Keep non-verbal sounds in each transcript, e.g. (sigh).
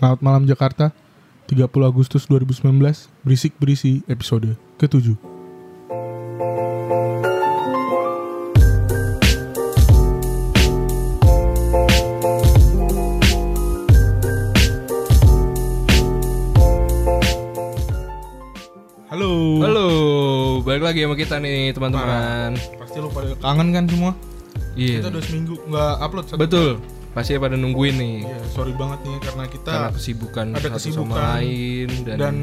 Selamat malam Jakarta 30 Agustus 2019 Berisik Berisi episode ke-7 Halo Halo, balik lagi sama kita nih teman-teman. Pasti lu pada kangen kan semua Iya. Kita udah seminggu nggak upload satu Betul. Pasti pada nungguin nih. Iya, sorry banget nih karena kita Karena kesibukan ada satu kesibukan sama lain dan, dan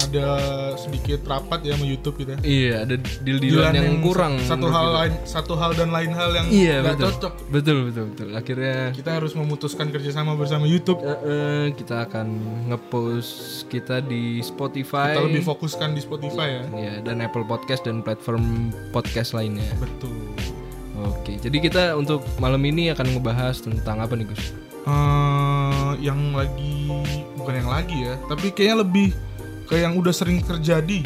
ada sedikit rapat ya sama YouTube kita. iya ada deal-dealan yang, kurang. satu hal kita. lain satu hal dan lain hal yang Iya betul. cocok Betul betul betul. Akhirnya kita harus memutuskan kerjasama bersama YouTube eh, eh, kita akan ngepost kita di Spotify. kita lebih fokuskan di Spotify ya Iya, dan Apple Podcast dan platform podcast lainnya. betul Oke, jadi kita untuk malam ini akan ngebahas tentang apa nih Gus? Eh, yang lagi bukan yang lagi ya tapi kayaknya lebih ke yang udah sering terjadi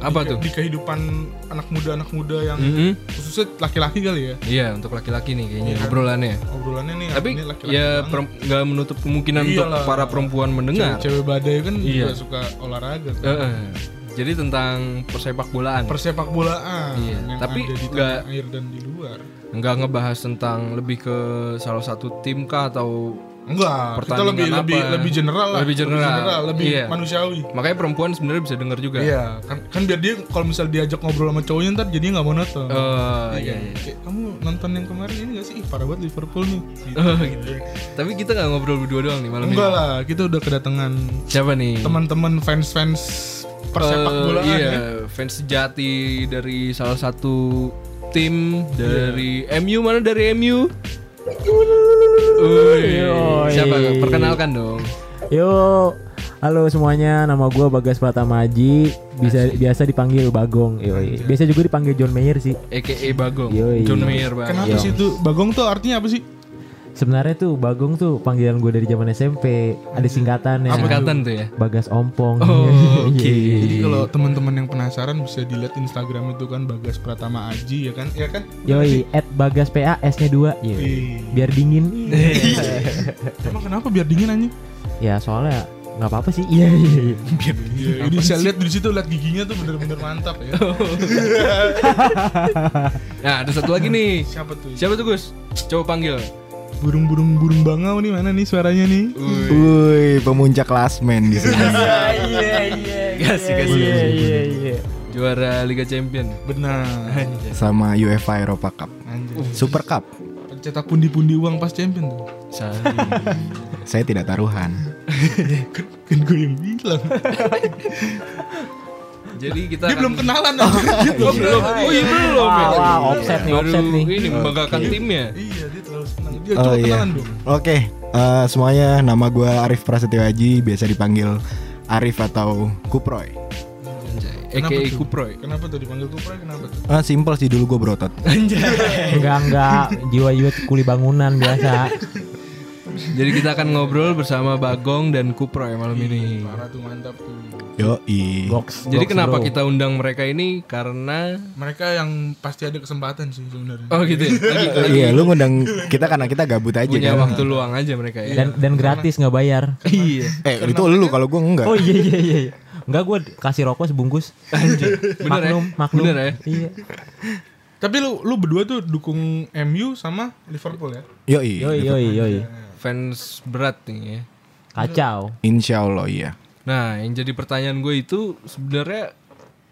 Apa di, tuh? di kehidupan anak muda anak muda yang Mhm. khususnya laki-laki kali ya Iya, untuk laki-laki nih kayaknya kan? obrolannya. obrolannya nih Tapi ini laki-laki ya banget. perem- nggak menutup kemungkinan untuk Iyalah. para perempuan mendengar. cewek badai kan Iya. juga suka olahraga kan. Eh, eh. Jadi tentang persepak bolaan. persepak bolaan Iya, yang tapi ada di nggak- air dan di luar Nggak ngebahas tentang lebih ke salah satu tim kah atau enggak kita lebih lebih apa? lebih general lah Lebih general. lebih Iya. manusiawi makanya perempuan sebenarnya bisa denger juga. iya kan, kan biar dia kalau misal diajak ngobrol sama cowoknya ntar jadi nggak mau nonton Oh, iya, iya. Kayak, kamu nonton yang kemarin ini gak sih Ih, parah banget Liverpool nih gitu. (laughs) Oh, gitu. Tapi kita nggak ngobrol berdua doang nih malam enggak ini. lah kita udah kedatangan Siapa nih? teman-teman fans-fans persepak Eh, bolaan iya, ya fans sejati dari salah satu tim dari MU mana dari MU? Yoi. siapa? Perkenalkan dong. Yo, halo semuanya, nama gue Bagas Pratama Aji, bisa biasa dipanggil Bagong. Yoi. Biasa juga dipanggil John Mayer sih. AKA Bagong. Yoi. John Mayer Bang. kenapa sih itu Bagong tuh artinya apa sih Sebenarnya tuh Bagong tuh panggilan gue dari zaman SMP. Ada singkatannya. Singkatan tuh ya. Bagas Ompong. Oh, (laughs) oke. Jadi kalau teman-teman yang penasaran bisa dilihat Instagram itu kan Bagas Pratama Aji ya kan? Ya kan? Yoi, at Bagas PA S-nya 2 Yoi. Ih. Biar dingin. (laughs) Emang kenapa biar dingin aja? ya soalnya nggak apa-apa sih. Iya iya. iya. Iya, ini bisa lihat di situ lihat giginya tuh bener-bener mantap ya. (laughs) Nah, ada satu lagi nih. Siapa tuh? Siapa tuh Gus? Coba panggil. Burung-burung burung bangau nih mana nih suaranya nih? Wih, pemuncak klasmen di sini. (laughs) Iya iya. Kasih, kasih. Iya iya iya. Juara Liga Champion. Benar. Sama UEFA Eropa Cup. Anjir. Super Cup. Cetak pundi-pundi uang pas champion tuh. (laughs) Saya tidak taruhan. (laughs) kan, kan gue yang bilang. Jadi kita Dia akan- belum kenalan aja. Dia belum. Oh, belum. Oh iya belum. Wah, ya. wah, offset nih, offset nih. Ini membanggakan timnya. Iya, dia Oh iya. kenalan dong. Oke, eh, semuanya nama gue Arif Prasetyo Haji, biasa dipanggil Arif atau Kuproy. Tuh? Kuproy. Kenapa tuh dipanggil Kupra? Kenapa tuh? Ah, simple sih dulu gue berotot. Enggak enggak jiwa-jiwa kuli bangunan biasa. Jadi kita akan ngobrol bersama Bagong dan Kuproy malam ini. Parah tuh mantap tuh. Yoi. Box. Jadi box, kenapa bro. kita undang mereka ini karena Mereka yang pasti ada kesempatan sih sebenarnya. oh gitu ya. Lagi, lagi Iya, lu ngundang kita karena kita gabut aja punya kan. waktu luang aja mereka ya. dan dan gratis nggak bayar. iya. Eh, itu lu kalau gue enggak. Oh iya iya iya. iya. Enggak gue kasih rokok sebungkus. Anjir. Bener maklum, ya? maklum. Bener ya? Iya. Tapi lu lu berdua tuh dukung MU sama Liverpool ya? Yoi. Yoi yoi yoi. Fans berat nih ya. Kacau. Insya Allah iya. Nah, yang jadi pertanyaan gue itu sebenarnya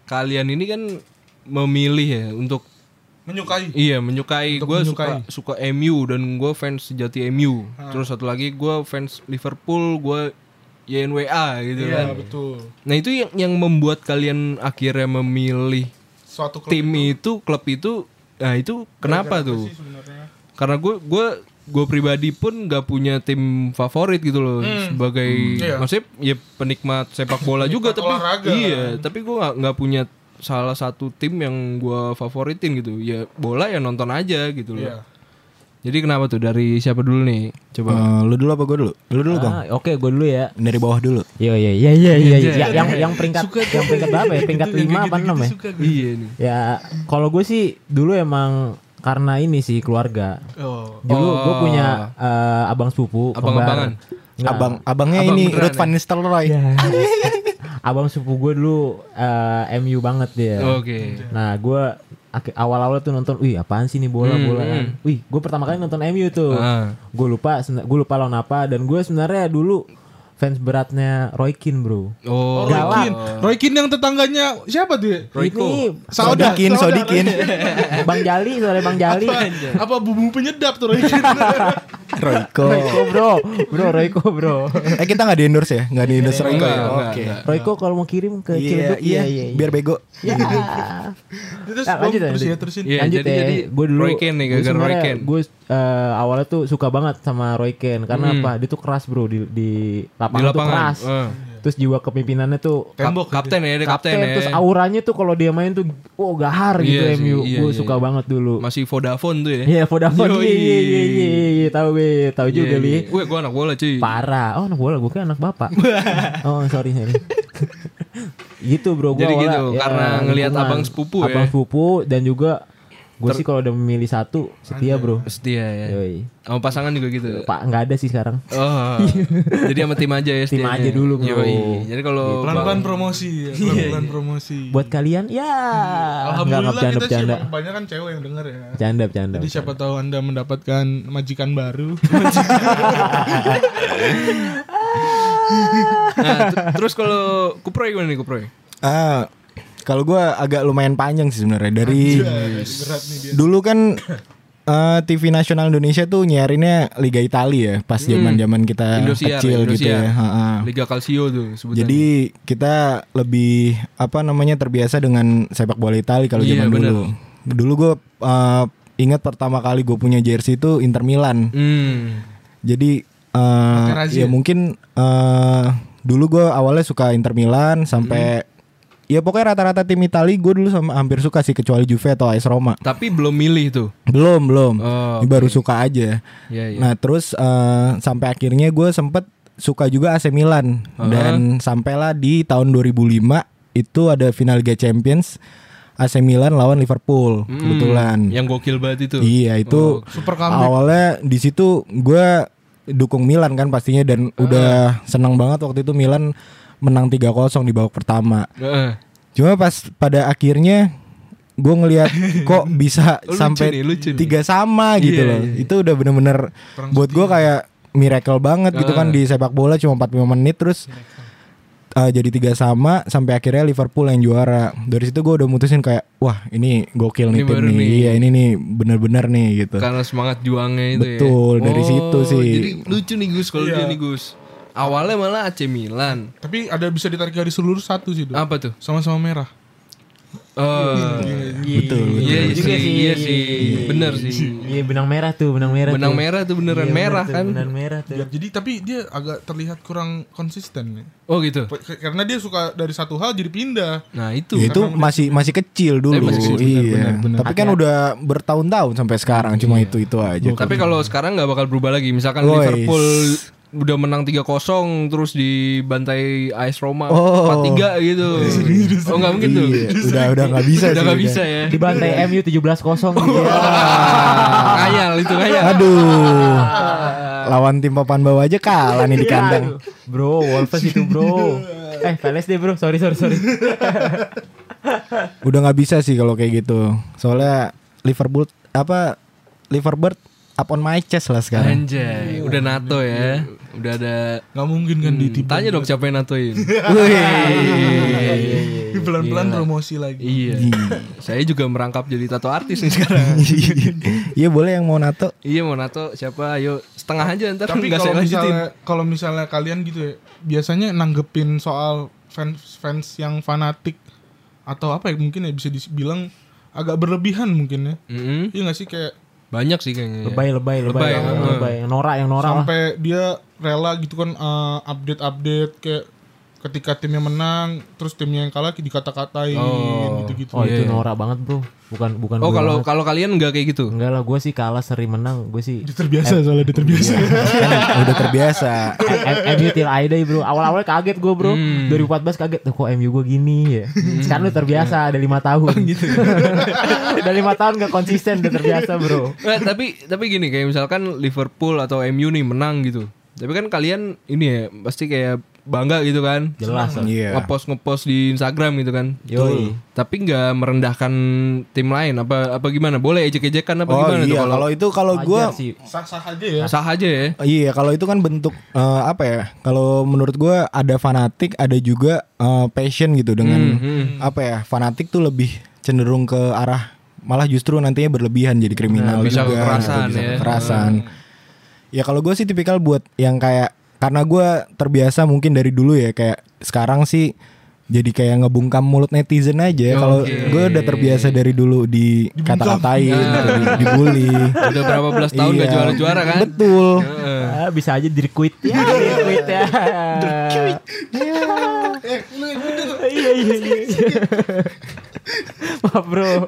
kalian ini kan memilih ya untuk Menyukai. iya menyukai gue suka suka MU dan gue fans sejati MU. Terus satu lagi gue fans Liverpool, gue YNWA gitu kan. Iya, betul. Nah, itu yang yang membuat kalian akhirnya memilih Suatu klub tim itu, klub itu nah itu kenapa tuh? sih sebenarnya. Karena gue gue gue pribadi pun nggak punya tim favorit gitu loh sebagai Iya. maksudnya ya penikmat sepak bola juga tapi olahraga. iya tapi gue nggak nggak punya salah satu tim yang gue favoritin gitu ya bola ya nonton aja gitu loh Iya. jadi kenapa tuh dari siapa dulu nih coba Eh, lu dulu apa gue dulu? Lu dulu, Bang. Ah, oke gue dulu ya. Dari bawah dulu. Iya iya iya iya iya. iya. Yang yang peringkat yang peringkat berapa ya? Peringkat Gitu, lima apa enam ya? iya nih Ya kalau gue sih dulu emang karena ini sih keluarga. Oh. Dulu gue Oh. punya eh, abang sepupu, Abang-abangan. Abang abangnya Abang ini beneran Ruth ya? Van Nistelrooy. Iya. (laughs) Abang sepupu gue dulu eh, MU banget dia. Oke. Nah, gue awal-awal tuh nonton, wih apaan sih nih bola Hmm, bola kan. hmm. Wih, gue pertama kali nonton MU tuh. Ah. Gue lupa, gue lupa lawan apa dan gue sebenarnya dulu fans beratnya Roy Keane bro. Oh, Roy Galak. Keane. Roy Keane yang tetangganya siapa dia? Royko. Ini Saudara, Sodikin, saudara. Sodikin. (laughs) Bang Jali, soalnya Bang Jali. Apa bumbu penyedap tuh Roy Keane? (laughs) Royko. Royko bro, bro Royko bro. Eh kita nggak di endorse ya? Nggak di endorse Royko ya? Oke. enggak. Royko kalau mau kirim ke Iya, Ciledug, iya, iya, iya. biar bego. Ya. (laughs) Terus Nah, lanjut, terus ya terusin. Iya, Lanjut jadi- ya, jadi gue dulu Roy Keane nih, gara-gara Roy Keane. Gue eh, awalnya tuh suka banget sama Roy Keane karena Hmm. apa? Dia tuh keras bro di di Di lapangan, tuh lapangan. keras. Eh. Terus jiwa kepemimpinannya tuh Kap- Tembok. kapten ya, dia kapten, kapten, ya. terus auranya tuh kalau dia main tuh oh gahar gitu Iya sih, MU. iya, gue iya, suka iya. banget dulu. Masih Vodafone tuh ya. Iya, Vodafone. Yoi. Iya, iya, iya, iya, iya, tahu gue, tahu juga Iya, li. iya. Weh, gua anak bola cuy. Parah. Oh, anak bola gue kan anak bapak. (laughs) oh, sorry, sorry. (laughs) gitu bro, gue Jadi gitu, karena ngelihat abang sepupu ya. Abang sepupu dan juga gue sih kalau udah memilih satu setia bro. Setia ya. Yoi. Sama pasangan juga gitu. Pak nggak ada sih sekarang. Oh. (laughs) jadi sama tim aja ya Tim setianya. aja dulu, bro. Yoi. Jadi kalau Pelan-pelan Bang- promosi, ya. pelan-pelan promosi. Buat kalian ya. Nggak Alhamdulillah bercanda kita sih bercanda. emang kebanyakan cewek yang denger ya. Bercanda bercanda. Jadi siapa tahu anda mendapatkan majikan baru. (laughs) Nah, terus kalau Kuproy gimana nih Kuproy? Ah, kalau gua agak lumayan panjang sih sebenarnya dari Berat nih dia. dulu kan eh, TV nasional Indonesia tuh nyiarinnya Liga Italia ya pas zaman-zaman kita Indosiar, kecil gitu Indosiar. ya. Ha-ha. Liga Calcio tuh sebutannya. Jadi kita lebih apa namanya terbiasa dengan sepak bola Italia kalau Iya, zaman bener. dulu. Dulu gue ingat pertama kali gue punya jersey itu Inter Milan. Hmm. Jadi Materazzi ya mungkin eh, dulu gue awalnya suka Inter Milan sampai Hmm. Ya pokoknya rata-rata tim Italia gue dulu sama hampir suka sih kecuali Juve atau AS Roma. Tapi belum milih tuh. Belum belum. Oh, Ini baru suka aja. Iya, iya. Nah terus eh, sampai akhirnya gue sempet suka juga AC Milan dan sampailah di tahun 2005 itu ada final Liga Champions AC Milan lawan Liverpool Hmm, kebetulan. Yang gokil banget itu. Iya itu Super comeback. awalnya di situ gue dukung Milan kan pastinya dan udah senang banget waktu itu Milan menang 3-0 di babak pertama. Heeh. Cuma pas pada akhirnya gue ngelihat (laughs) kok bisa Lucu sampai nih, lucu nih. tiga sama gitu Iya, loh. iya. Itu udah bener-bener buat gue kayak miracle banget gitu kan di sepak bola cuma 45 menit terus uh, jadi tiga sama sampai akhirnya Liverpool yang juara. Dari situ gue udah mutusin kayak wah ini gokil nih Ini tim baru nih. nih. Iya ini nih bener-bener nih gitu. Karena semangat juangnya itu ya. Betul, dari situ sih. Jadi lucu nih Gus kalau Iya. dia nih Gus. Awalnya malah AC Milan. Tapi ada bisa ditarik garis seluruh satu sih, Dok. Apa tuh? Sama-sama merah. Oh. Betul. Iya juga sih, sih. iya sih. Bener sih. Iya benang merah tuh, benang merah. Benang tuh. merah tuh beneran Iya, merah bener tuh, kan. Benang merah tuh. Ya, jadi tapi dia agak terlihat kurang konsisten nih. Oh gitu. Karena dia suka dari satu hal jadi pindah. Nah itu. Ya, itu masih masih kecil dulu. Eh, masih kecil, iya. benar, benar. Tapi kan udah bertahun-tahun sampai sekarang cuma itu itu aja. Tapi kalau sekarang nggak bakal berubah lagi. Misalkan. Liverpool udah menang 3-0 terus dibantai AS Roma Oh. 4-3 gitu. Oh nggak mungkin tuh. Iya, udah udah nggak bisa Udah sih. nggak bisa ya. Dibantai MU 17-0 gitu. Ngayal itu ngayal. Aduh. Lawan tim papan bawah aja kalah nih di kandang. Bro, Wolves itu bro. Eh, Palace deh bro. Sorry, sorry, sorry. Udah nggak bisa sih kalau kayak gitu. Soalnya Liverpool apa Liverpool up on my chest lah sekarang. Anjay, udah NATO ya. Udah ada Nggak mungkin kan Hmm, ditipu. Tanya dong siapa yang natoin. (laughs) Pelan-pelan Gila. promosi lagi. Iya. Saya juga merangkap jadi tato artis nih sekarang. (laughs) Iya boleh yang mau nato. iya mau nato siapa? Ayo setengah aja ntar Tapi kalau misalnya kalau misalnya kalian gitu ya, biasanya nanggepin soal fans fans yang fanatik atau apa ya mungkin ya bisa dibilang agak berlebihan mungkin ya. Mm-mm. Iya gak sih kayak Banyak sih kayaknya. ya. Lebay, lebay, lebay. Lebay, yang, lebay. Yang norak, yang norak lah. sampai dia rela gitu kan uh, update-update kayak ketika timnya menang terus timnya yang kalah dikata-katain Oh. gitu-gitu. Oh, itu Iya. norak banget bro. Bukan, bukan. Oh kalau banget. kalau kalian nggak kayak gitu? Enggak lah, gue sih kalah seri menang. Gue sih Dia terbiasa soalnya dia terbiasa. (laughs) Kan (laughs) udah terbiasa. MU till I die bro Awal-awal kaget gue bro Hmm. 2014 kaget Tuh, Kok MU gue gini ya Sekarang udah terbiasa Ada lima tahun (laughs) Udah lima tahun gak konsisten Udah terbiasa bro Eh, tapi tapi gini kayak misalkan Liverpool atau MU nih menang gitu. Tapi kan kalian ini ya pasti kayak bangga gitu kan. Jelas. Iya. Ngepost ngepost di Instagram gitu kan. Yoi. Tapi nggak merendahkan tim lain apa apa gimana? Boleh ejek-ejekan apa Oh gimana iya, kalau itu kalau gue sih. Sah-sah aja ya. sah aja ya. Iya, kalau itu kan bentuk eh, apa ya? Kalau menurut gua ada fanatik, ada juga eh, passion gitu dengan Hmm, apa ya? Fanatik tuh lebih cenderung ke arah malah justru nantinya berlebihan jadi kriminal Nah, bisa juga, kekerasan gitu, bisa ya. kekerasan. Ya kalau gue sih tipikal buat yang kayak karena gua terbiasa mungkin dari dulu ya kayak sekarang sih jadi kayak ngebungkam mulut netizen aja. Kalau Oke. gue udah terbiasa dari dulu di kata-katain, di- (laughs) dibully. Udah berapa belas tahun gak Iya. juara-juara kan? Betul. Heeh. Ah, bisa aja di quit ya, di quit ya. (laughs) Iya iya iya. Maaf bro.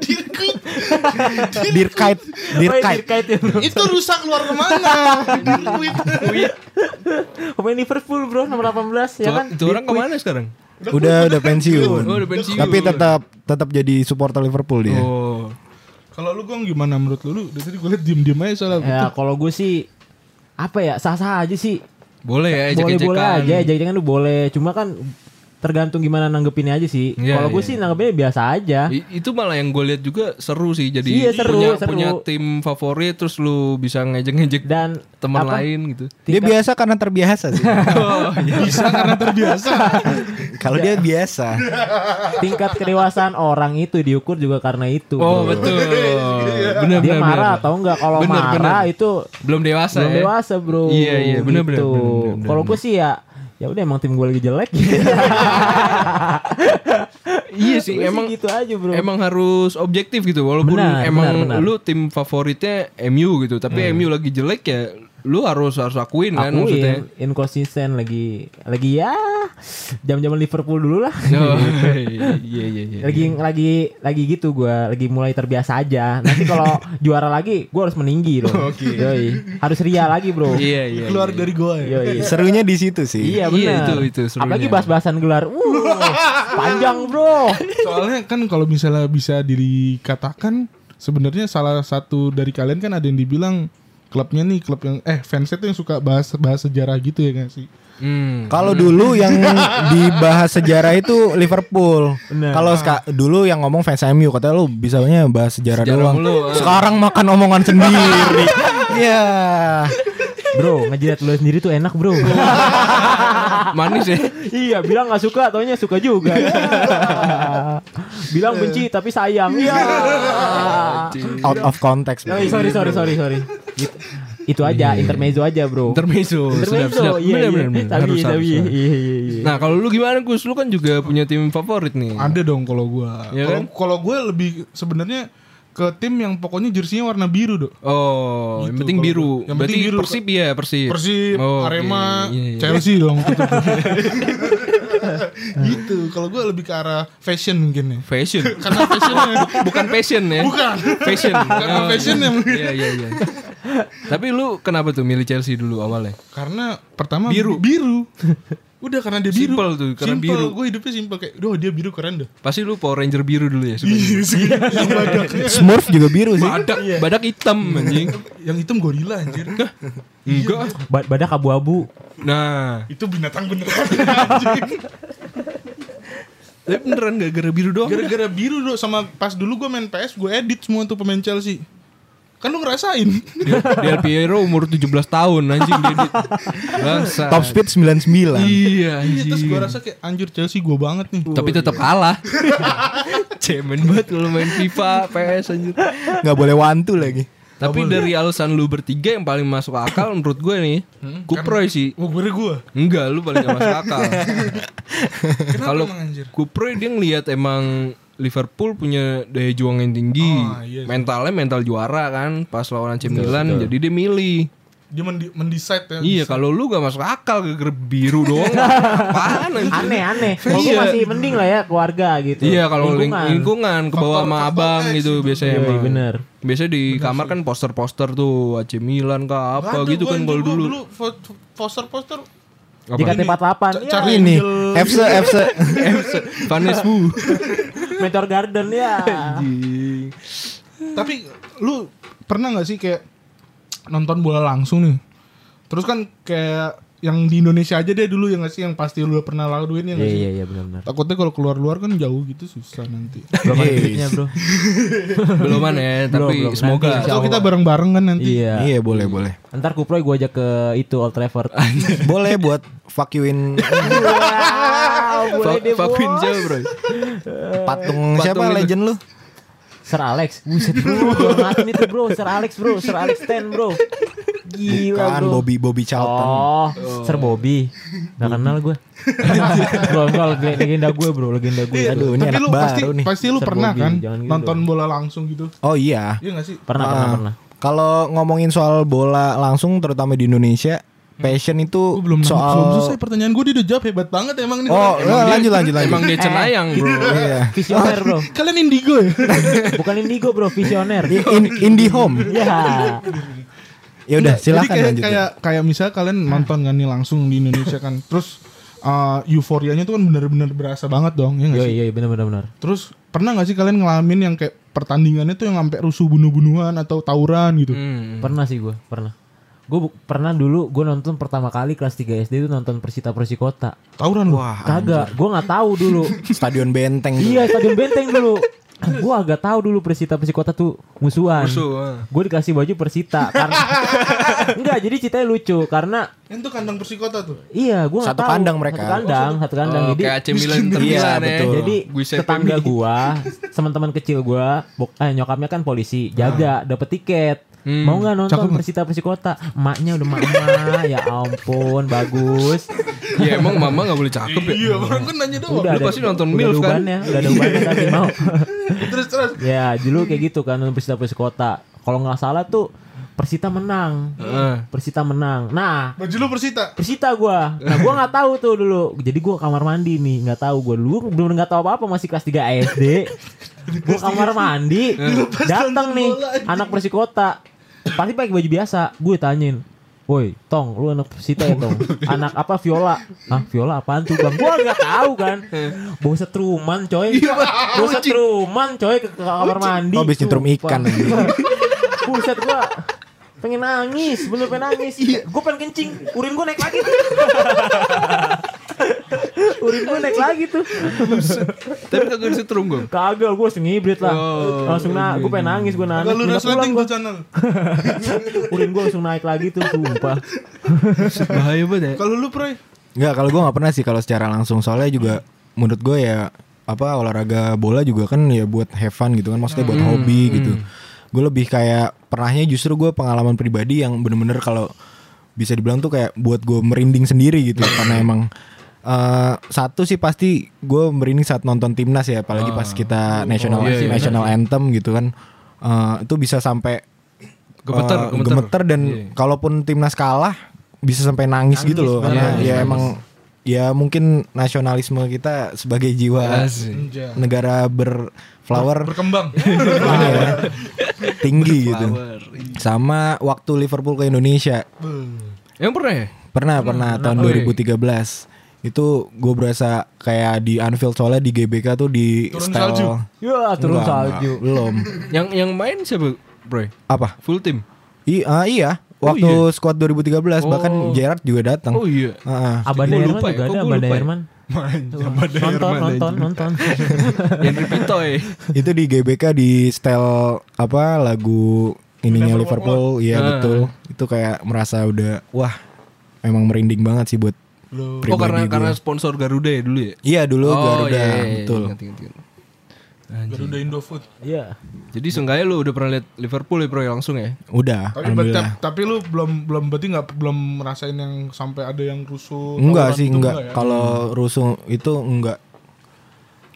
Dirkait, Oh, dirkait. dirkait ya bro. Itu rusak keluar ke mana? Dirkuit. Pemain Liverpool bro nomor 18 ya kan. itu orang ke mana sekarang? Udah udah pensiun. Oh, udah pensiun. Tapi tetap tetap jadi supporter Liverpool dia. Oh. Kalau lu gong gimana menurut lu? Lu dari tadi gue liat diem-diem aja soalnya. Ya kalau gue sih apa ya sah-sah aja sih. Boleh ya boleh ejek-ejekan. boleh aja, ejek-ejekan tuh boleh. Cuma kan tergantung gimana nanggepinnya aja sih. Iya, kalau gue iya. sih nanggepinnya biasa aja. I- itu malah yang gue lihat juga seru sih jadi Iya, seru, punya seru. punya tim favorit terus lu bisa ngejek-ngejek Dan teman lain gitu. Dia biasa karena terbiasa sih. (laughs) Oh, iya. Bisa karena terbiasa. (laughs) Kalau dia biasa. tingkat kedewasaan orang itu diukur juga karena itu. Oh bro. betul. Benar Dia benar. marah atau enggak? Kalau Bener, marah bener. itu belum dewasa belum ya. dewasa bro. Iya, iya, bener, bener, Gitu. bener, bener, bener, Kalau gue sih ya ya udah emang tim gue lagi jelek. (laughs) Iya sih Gua emang gitu aja bro. emang harus objektif gitu walaupun Benar, emang benar, benar. lu tim favoritnya MU gitu tapi MU lagi jelek ya lu harus harus akuin kan maksudnya. Akuin inkonsisten lagi lagi ya jam-jaman Liverpool dulu lah. (laughs) Oh, iya iya iya. lagi lagi lagi gitu gua lagi mulai terbiasa aja. Nanti kalau (laughs) juara lagi gua harus meninggi loh. Yoi. Harus ria lagi, Bro. Iya iya. Keluar dari gua ya. Yoi. (laughs) Serunya di situ sih. Iya Iya, benar. itu- itu serunya. Apalagi bahas-bahasan gelar. Uh, panjang, Bro. Soalnya kan kalau misalnya bisa dikatakan sebenarnya salah satu dari kalian kan ada yang dibilang klubnya nih klub yang eh fansnya tuh yang suka bahas bahas sejarah gitu ya kan sih. Hmm. Kalau dulu yang (laughs) dibahas sejarah itu Liverpool. Kalau ska- dulu yang ngomong fans MU katanya lu bisanya bahas sejarah, Sejarah doang. mulu, ah. Sekarang makan omongan sendiri. (laughs) Iya. Bro, ngejilat lu sendiri tuh enak, Bro. (laughs) Manis ya. iya, bilang nggak suka, taunya suka juga. Bilang benci tapi sayang. Iya. Out of context. Oh, sorry, sorry, sorry, sorry. Gitu. Itu aja, intermezzo aja, Bro. Intermezzo. Intermezzo, iya, iya. bener. Tapi, iya, iya, iya. Nah kalau lu gimana Gus? Lu kan juga punya tim favorit nih. Ada dong kalau gua. Iya Kalau kan? kalau gue lebih sebenarnya ke tim yang pokoknya jersinya warna biru dong. Oh, yang Gitu, penting kalau biru. Yang Berarti penting biru. Persib ya, Persib. Persib, Oh. Arema, Iya, iya. Chelsea dong. (laughs) (laughs) gitu. Kalau gue lebih ke arah fashion mungkin ya. Fashion. (laughs) Karena fashionnya (laughs) Bukan passion ya. Bukan. Fashion. Karena Oh, fashionnya mungkin. Iya, iya, iya. Tapi lu kenapa tuh milih Chelsea dulu awalnya? Karena pertama Biru. biru. Udah karena dia biru. Simple tuh, karena Simple. biru. Gue hidupnya simple kayak, doh dia biru keren dah. Pasti lu Power Ranger biru dulu ya. Iya badak. Smurf juga biru sih. Badak, badak hitam anjing. yang hitam gorila anjir. Enggak. Ba- badak abu-abu. Nah, Itu binatang beneran. anjing. tapi beneran gak gara biru doang. Gara-gara biru doh sama pas dulu gue main PS gue edit semua tuh pemain Chelsea. Kan lu ngerasain. Del, Del Piero umur 17 tahun anjing dia. di- Bangsa. Top speed 99. Iya Iya, anjing. terus gue rasa kayak anjir Chelsea gue banget nih. Tapi tetap kalah. (laughs) Cemen banget kalau main FIFA, PS anjir. Nggak boleh wantu lagi. Tapi dari alasan lu bertiga yang paling masuk akal menurut gue nih, Kuproy sih. Oh gue gue. Enggak, lu paling gak masuk akal. (laughs) Kalau emang anjir? Kuproy dia ngelihat emang Liverpool punya daya juang yang tinggi, Oh, iya mentalnya mental juara kan, pas lawan AC Milan, jadi dia milih. Dia mendi- mendecide ya. Iya, kalau lu gak masuk akal gara biru doang, (laughs) apaan anjir? Aneh, aneh. Kalau Iya. masih mending lah ya keluarga gitu. Iya kalau ling- lingkungan, ke bawah sama abang gitu itu. biasanya Iya, bener. Biasanya di kamar kan poster-poster tuh AC Milan kah apa gitu kan kalau dulu. dulu poster-poster? JKT48 Ca- ya. cari- Ini. FC FC Vanesbu. Meteor Garden ya. Tapi lu pernah nggak sih kayak nonton bola langsung nih? Terus kan kayak yang di Indonesia aja deh dulu yang nggak sih yang pasti lu pernah lakuin ya Iya nggak sih? iya iya benar-benar. Takutnya kalau keluar-luar kan jauh gitu susah nanti. (laughs) Belum ada duitnya bro. (laughs) Belum ya, tapi belum. semoga. Atau kita bareng-bareng kan nanti. Iya. Iya boleh boleh. Ntar kuproy gue ajak ke itu Old Trafford. (laughs) boleh buat fuck youin wow, boleh Fuck- deh bos. jauh bro. patung siapa legend lu? Sir Alex, buset bro, ngatin itu bro, Sir Alex bro, Sir Alex Ten bro. Gila Kan bro. Bobby Bobby Charlton. Oh, Sir Bobby. Gak kenal gue. bro, leg- legenda gue bro, legenda gue. Iya, Aduh, ini tapi anak lu pasti baru nih. pasti lu Sir pernah Bobby, kan gitu nonton dong. bola langsung gitu. Oh iya. Iya gak sih? Pernah, pernah, Ah, pernah. Kalau ngomongin soal bola langsung terutama di Indonesia, passion itu Gue belum soal belum selesai pertanyaan gue dia udah jawab hebat banget emang nih. Oh, orang. ya, lanjut lanjut lanjut. Emang dia cenayang bro. Iya. Visioner bro, (laughs) Kalian indigo ya? (laughs) bukan indigo bro, visioner. In, in- indie home. Ya, Ya udah silakan Jadi kayak lanjut. kayak kayak misalnya kalian nonton kan nih langsung di Indonesia kan. Terus uh, euforianya tuh kan bener-bener berasa banget dong ya nggak iya sih? iya benar benar benar. Terus pernah gak sih kalian ngalamin yang kayak pertandingannya tuh yang sampai rusuh bunuh-bunuhan atau tawuran gitu? Hmm. Pernah sih gue, pernah. Gue pernah dulu gue nonton pertama kali kelas 3 SD itu nonton Persita Persikota. Tawuran lu? Wah, Kagak, gue nggak tahu dulu. (laughs) stadion benteng. tuh. iya, Stadion Benteng dulu. gue agak tahu dulu Persita Persikota tuh musuhan. Musuh, ah. Gue dikasih baju Persita karena (laughs) enggak jadi ceritanya lucu karena tuh kandang Persikota tuh. iya gue nggak Satu tahu kandang mereka. satu kandang satu kandang Oh, jadi kayak AC Milan Iya, Milan ya. betul. jadi tetangga gua teman-teman kecil gua bok eh nyokapnya kan polisi jaga dapet tiket Hmm. mau nggak nonton Cakep? Persita Persikota emaknya udah mama (laughs) ya ampun bagus Ya emang mama gak boleh cakep ya. Iya, orang kan nanya doang. udah lu pasti nonton udah MILF ada kan? ubannya, udah ada ubannya tadi mau (laughs) Terus terus. ya dulu kayak gitu kan nonton Persita Persikota kalau nggak salah tuh Persita menang Heeh. Persita menang nah Baju lu Persita. Persita gua. Nah, gua nggak tahu tuh dulu. Jadi gua kamar mandi nih, nggak tahu gua dulu belum nggak tahu apa-apa masih kelas 3 SD. (laughs) gua kamar mandi, datang nih anak Persikota. Pasti pakai baju biasa. Gue tanyain, "Woi, Tong, lu anak Persita ya, Tong? (laughs) Anak apa Viola?" "Hah, Viola apaan tuh, Bang?" Gua nggak tahu kan. Bawa setruman, coy. Bawa setruman, coy ke, ke kamar mandi. Oh, habis nyetrum ikan. (laughs) Buset gua pengen nangis, bener pengen nangis. Gue pengen kencing, urin gue naik lagi (laughs) naik lagi tuh. Tapi kagak bisa terung gue. Kagak, gue langsung ngibrit lah. Oh, langsung na, gue pengen nangis, gue nangis. Minta resleting pulang tuh (laughs) gua. channel. Urin gue langsung naik lagi tuh, sumpah. (laughs) Bahaya banget ya. Kalau lu Proy, Enggak, kalau gue nggak pernah sih kalau secara langsung soalnya juga menurut gue ya apa olahraga bola juga kan ya buat have fun gitu kan maksudnya buat hobi gitu. Gue lebih kayak pernahnya justru gue pengalaman pribadi yang bener-bener kalau bisa dibilang tuh kayak buat gue merinding sendiri gitu karena emang eh, satu sih pasti gue merinding saat nonton timnas ya apalagi pas kita national iya, iya. national anthem gitu kan Eh, itu bisa sampai Gemeter, eh, gemeter. gemeter dan Iya. kalaupun timnas kalah bisa sampai nangis, gitu loh karena Nangis, ya nangis. emang ya mungkin nasionalisme kita sebagai jiwa Asik. Anjay. negara berflower berkembang. (laughs) ya, tinggi gitu. Flower. Sama waktu Liverpool ke Indonesia Yang pernah ya? pernah pernah tahun Oh, iya. 2013 itu gue berasa kayak di Anfield soalnya di GBK tuh di Turun style salju. Ya, turun Enggak, salju. enggak, belum Yang yang main siapa, Bro? apa Full team. I, ah, iya Oh, waktu iya? squad 2013 bahkan Oh. Gerrard juga datang Oh iya. Ah, ah. Herman lupa ya, juga kok ada, lupa ya? Herman. Nonton, nonton, nonton. Henry Pitoy. itu di GBK di style apa lagu ininya Liverpool, iya Ah. betul itu kayak merasa udah wah emang merinding banget sih buat Oh karena pribadi karena sponsor Garuda ya dulu ya? iya dulu oh, Garuda iya, iya, iya. betul Ingat, ingat, ingat. Garuda Indofood. Iya. Jadi seenggaknya lu udah pernah lihat Liverpool ya bro ya langsung ya? udah Tapi, tapi, tapi lu belum belum berarti nggak belum merasain yang sampai ada yang rusuh. enggak sih gitu, enggak ya? kalau rusuh itu enggak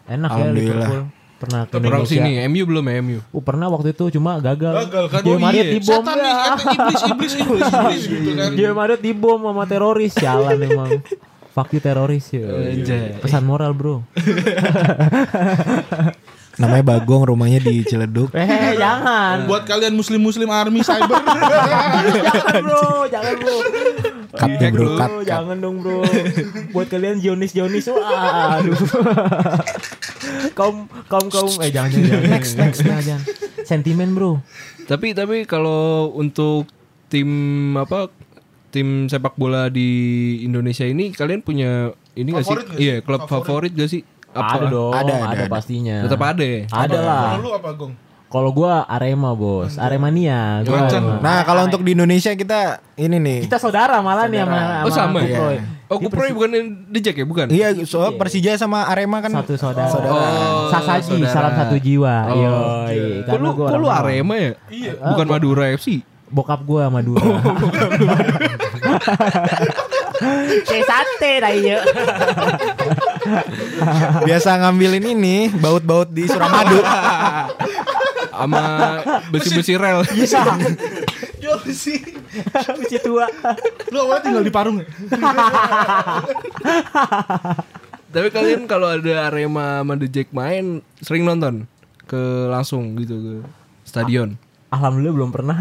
Enak ya Alhamdulillah. Liverpool. Pernah ke Indonesia. sini MU belum ya MU? Uh, pernah waktu itu cuma gagal. Gagal kan? Dia Oh, Madrid iya. dibom Setan ya. iblis, iblis, iblis, (laughs) iblis gitu kan. Dia Madrid dibom sama teroris. Sialan emang. Fuck you teroris ya. Pesan moral bro. (laughs) namanya Bagong rumahnya di Ciledug Eh jangan. Buat kalian muslim-muslim army cyber. (laughs) jangan bro, jangan bro. Cut ya bro cut, cut. jangan dong bro. Buat kalian Zionis Zionis, wah, aduh. (laughs) kaum kaum kaum, eh jangan jangan jangan. Next next jangan, jangan. Sentimen bro. Tapi tapi kalau untuk tim apa tim sepak bola di Indonesia ini kalian punya ini gak sih? Favorit? Iya, klub favorit, gak sih? Ada dong, Ada, ada, ada, ada. pastinya. Tetap ada ya? Ada lah. Kalau lu apa Gong? Kalau gua Arema, Bos. Aremania. Gua. Arema. Nah, kalau untuk di Indonesia kita ini nih. kita saudara malah nih sama Oh sama ya? Kuproy. Oh, Kuproy bukan The Jack ya? Bukan? Iya, soal Persija sama Arema kan satu saudara. Oh, Sasaji, saudara. salam satu jiwa. Oh, Yoi. Kok lu, kok lu Arema ya? Iya. Bukan Madura FC? Bokap gua Madura. Oh, Kayak sate dah iya. biasa ngambilin ini baut-baut di Suramadu. (laughs) Sama besi-besi rel. Yo sih. Masih tua. Lu awalnya tinggal di Parung ya? Tapi kalian kalau ada Arema sama The Jack main sering nonton ke langsung gitu ke stadion. Alhamdulillah belum pernah.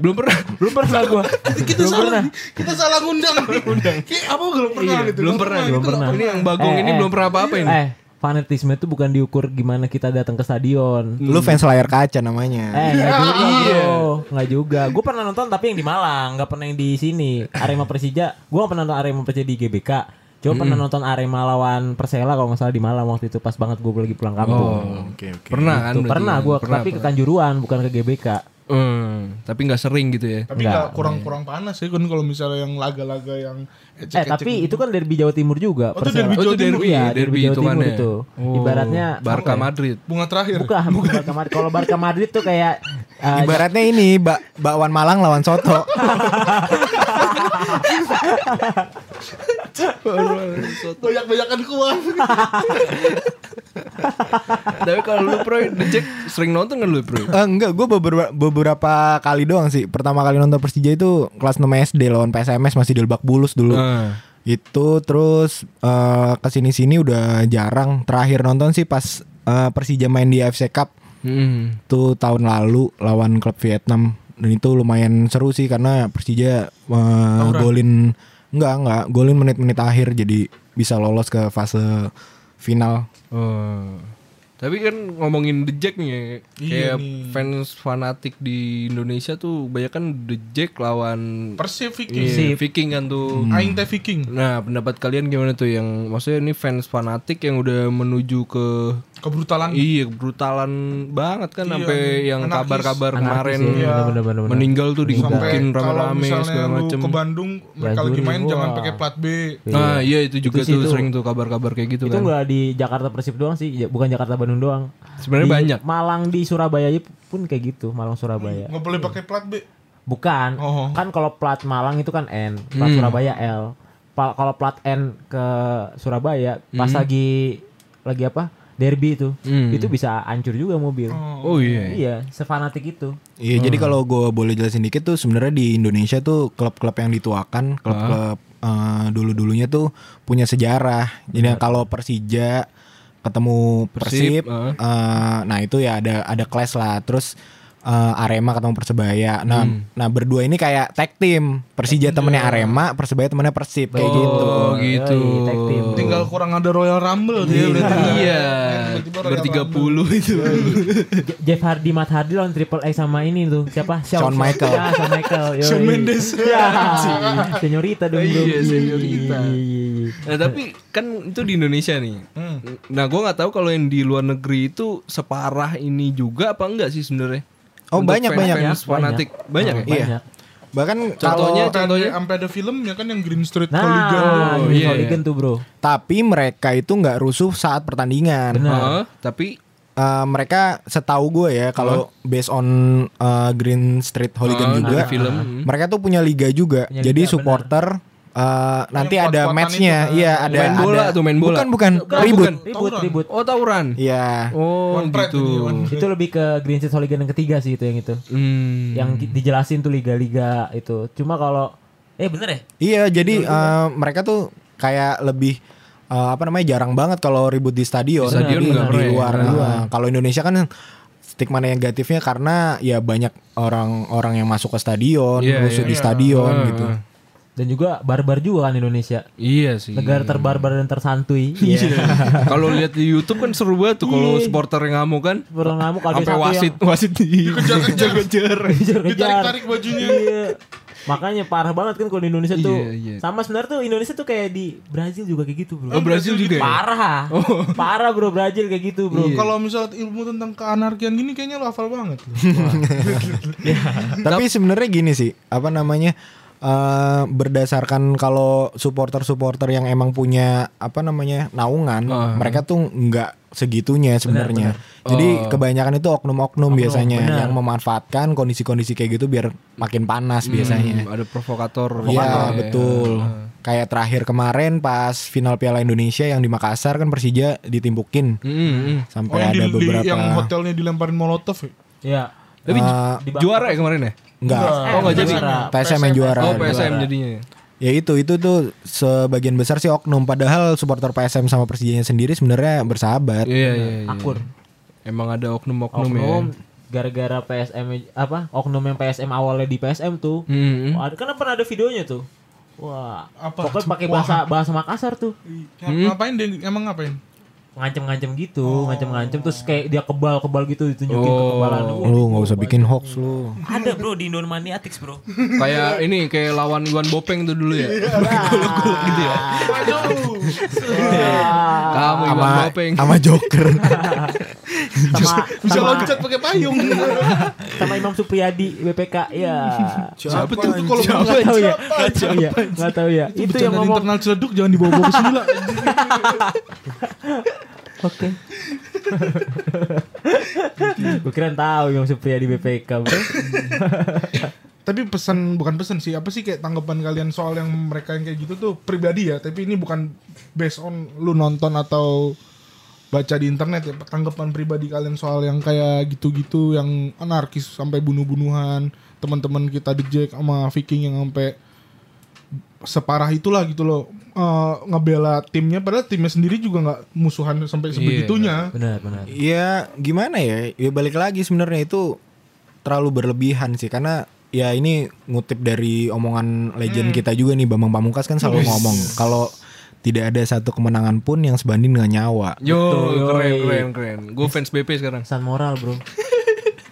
Belum pernah. belum pernah gua. Kita belum salah pernah. kita salah ngundang. Undang. Kayak apa belum pernah Iya, gitu. belum Nggak pernah. Belum Itu pernah. Ini yang Bagong Eh, ini eh. belum pernah apa-apa ini. Eh, fanatisme itu bukan diukur gimana kita datang ke stadion. Lu fans layar kaca namanya. Eh, enggak juga, Iya. bro. Enggak juga. Gue pernah nonton tapi yang di Malang, enggak pernah yang di sini. Arema Persija, gue pernah nonton Arema Persija di GBK. Cuma pernah nonton Arema lawan Persela kalau nggak salah di Malang waktu itu pas banget gue lagi pulang kampung. Oh, Oke, oke. Pernah kan? Berarti pernah ya? gue, Pernah, tapi ke pernah. Kanjuruan bukan ke GBK. Hmm, tapi nggak sering gitu ya. Tapi nggak kurang-kurang panas ya kan kalau misalnya yang laga-laga yang Eh ecek-ecek tapi gitu. itu kan derby Jawa Timur juga. Oh, itu derby Oh, Jawa Timur. derby, Iya, derby, derby Jawa itu kan Timur itu. Oh, Ibaratnya Barca ya? Madrid. bunga terakhir. Bukan, bukan Barca Madrid. Kalau Barca Madrid tuh kayak eh, Ibaratnya ini bak bakwan Malang lawan soto. (laughs) Banyak-banyakan kuah. (laughs) Tapi kalau lu Pro Jack sering nonton kan lu Pro? Eh, enggak, gue beberapa, beberapa kali doang sih. Pertama kali nonton Persija itu kelas 6 SD lawan PSMS masih di Lebak Bulus dulu. Ah. Itu terus eh ke sini sini udah jarang. Terakhir nonton sih pas eh, Persija main di AFC Cup Hmm. tuh tahun lalu lawan klub Vietnam dan itu lumayan seru sih karena Persija eh, golin enggak enggak golin menit-menit akhir jadi bisa lolos ke fase final. Oh. Tapi kan ngomongin The Jack nih ya, Iya kayak nih. fans fanatik di Indonesia tuh banyak kan The Jack lawan Persib Viking. Iya, Viking kan tuh. Aing teh Viking. Nah, pendapat kalian gimana tuh yang maksudnya ini fans fanatik yang udah menuju ke Kebrutalan. iya brutalan banget kan Iya, sampai yang kabar-kabar kemarin ya, Iya. bener-bener, bener. meninggal tuh digebukin rame-rame segala lu macem. ke Bandung mereka lagi main wah. jangan pakai plat B. Nah, iya itu juga sih tuh itu. sering tuh kabar-kabar kayak gitu itu kan. enggak di Jakarta Persib doang sih, ya, bukan Jakarta Bandung doang. Sebenarnya banyak. Malang di Surabaya pun kayak gitu, Malang Surabaya. Nggak boleh pakai plat B. Bukan. Oh. Kan kalau plat Malang itu kan N, plat Hmm. Surabaya L. Kalau plat N ke Surabaya pas Hmm. lagi lagi apa? Derby itu. Hmm. Itu bisa hancur juga mobil. Oh iya. Iya, sefanatik itu. Iya, jadi kalau gue boleh jelasin dikit tuh sebenarnya di Indonesia tuh klub-klub yang dituakan, klub-klub eh, dulu-dulunya tuh punya sejarah. Jadi kalau Persija ketemu Persib, Persib, eh. eh, nah itu ya ada ada clash lah. Terus eh, Arema ketemu Persebaya. Nah, nah berdua ini kayak tag team. Persija temennya Arema, Persebaya temennya Persib kayak gitu. Oh gitu. Yoi, tag team. Tinggal kurang ada Royal Rumble dia berarti. Iya. Tiba-tiba Royal Bertiga puluh itu. Je- Jeff Hardy, Matt Hardy lawan Triple X sama ini tuh siapa? Shawn Michael. Ya, Shawn Michael. Yoi. Shawn Mendes. Ya, (laughs) senyorita dong. Iya, senyorita. Iya, iya, iya. Nah tapi kan itu di Indonesia nih. Hmm. Nah gue nggak tahu kalau yang di luar negeri itu separah ini juga apa enggak sih sebenarnya? Oh, Untuk banyak, banyak. fans fanatik banyak ya. Iya. Banyak. Bahkan Contohnya, kalau contohnya. Sampai ada filmnya kan yang Green Street Nah, Hooligan. Oh, iya. Hooligan tuh bro. tapi mereka itu nggak rusuh saat pertandingan. Benar. Heeh, tapi Eh, mereka setahu gue ya kalau based on eh, Green Street Oh, Hooligan juga dari film. Mereka tuh punya liga juga Punya jadi liga, supporter eh, nanti ada matchnya kan. iya ada Main bola ada tuh, main bola. bukan bukan Bukan, ribut bukan. Ribut, Tawuran. ribut. Oh tawuran. iya Oh One gitu. Itu lebih ke Green Street Hooligan yang ketiga sih itu yang itu. Hmm. Yang dijelasin tuh liga-liga itu. Cuma kalau eh bener ya? iya jadi eh, mereka tuh kayak lebih eh, apa namanya jarang banget kalau ribut di stadion, Di stadion di, nggak di ya? luar Di Eh, kalau Indonesia kan stigma negatifnya karena ya banyak orang-orang yang masuk ke stadion Iya, rusuh iya. di stadion Ah, gitu ah. Dan juga barbar juga kan Indonesia. Iya sih. Negara terbarbar dan tersantuy. (laughs) Iya. kalau lihat di YouTube kan seru banget tuh kalau supporter yang ngamuk kan. Baru ngamuk kalau Sampai wasit yang wasit di Kejar-kejar. kejar-kejar. Ditarik-tarik bajunya. Iya. Makanya parah banget kan kalau di Indonesia tuh. Iya, iya. Sama sebenarnya tuh Indonesia tuh kayak di Brazil juga kayak gitu, Bro. Oh, Brazil juga ya? Parah. Parah, Bro, Brazil kayak gitu, Bro. Iya. Kalau misalnya ilmu tentang keanarkian gini kayaknya lo hafal banget. (laughs) Tapi sebenarnya gini sih, apa namanya? Eh berdasarkan kalau supporter-supporter yang emang punya apa namanya naungan, Ah. mereka tuh nggak segitunya sebenarnya. Jadi Oh. kebanyakan itu oknum-oknum biasanya benar. yang memanfaatkan kondisi-kondisi kayak gitu biar makin panas biasanya. Hmm, ada provokator. Iya Ya. betul. Kayak terakhir kemarin pas final Piala Indonesia yang di Makassar kan Persija ditimpukin Mm, mm. sampai Oh, yang, ada di- di- beberapa yang hotelnya dilemparin molotov ya? Iya. Tapi Di juara ya kemarin ya? Enggak. Oh, nggak jadi. PSM yang juara. Oh, PSM jadinya. Ya itu itu tuh sebagian besar sih oknum padahal supporter PSM sama Persijanya sendiri sebenarnya bersahabat. Iya, iya, iya. Akur. Emang ada oknum-oknum ya. Oknum gara-gara PSM apa? Oknum yang PSM awalnya di PSM tuh. Hmm. Oh, ada kan pernah ada videonya tuh. Wah, Apa? pokoknya pakai bahasa bahasa Makassar tuh. Ngapain dia? Emang ngapain? Ngancem-ngancem gitu, ngancem-ngancem terus kayak dia kebal-kebal gitu ditunjukin Oh. kekebalan. Wah, Lu nggak usah bikin hoax lu. Ada bro di Indonmaniatics bro. Kayak ini kayak lawan Iwan Bopeng tuh dulu ya. (laughs) gitu ya. Kamu Iwan Sama Bopeng. sama Joker. (laughs) sama Bisa sama, loncat pakai payung. sama Imam Supriyadi BPK ya. Siapa tuh kalau Nggak tahu ya, nggak tahu ya, nggak tahu ya. Itu yang ngomong. internal celeduk jangan dibawa-bawa ke sini lah. (laughs) Oke. (laughs) Gue kira tahu Imam Supriyadi BPK bro. (laughs) Tapi pesan bukan pesan sih, apa sih kayak tanggapan kalian soal yang mereka yang kayak gitu tuh pribadi ya, tapi ini bukan based on lu nonton atau baca di internet ya, tanggapan pribadi kalian soal yang kayak gitu-gitu yang anarkis sampai bunuh-bunuhan, teman-teman kita di Jack sama Viking yang sampai separah itulah gitu loh. Eh, ngebela timnya padahal timnya sendiri juga nggak musuhan sampai sebegitunya. Benar benar. Iya, gimana ya? Ya balik lagi sebenarnya itu terlalu berlebihan sih karena ya ini ngutip dari omongan legend kita juga nih Bambang Pamungkas kan selalu ngomong kalau tidak ada satu kemenangan pun yang sebanding dengan nyawa. Yo, Betul, keren keren keren. Gue fans BP sekarang. Pesan moral bro. (laughs)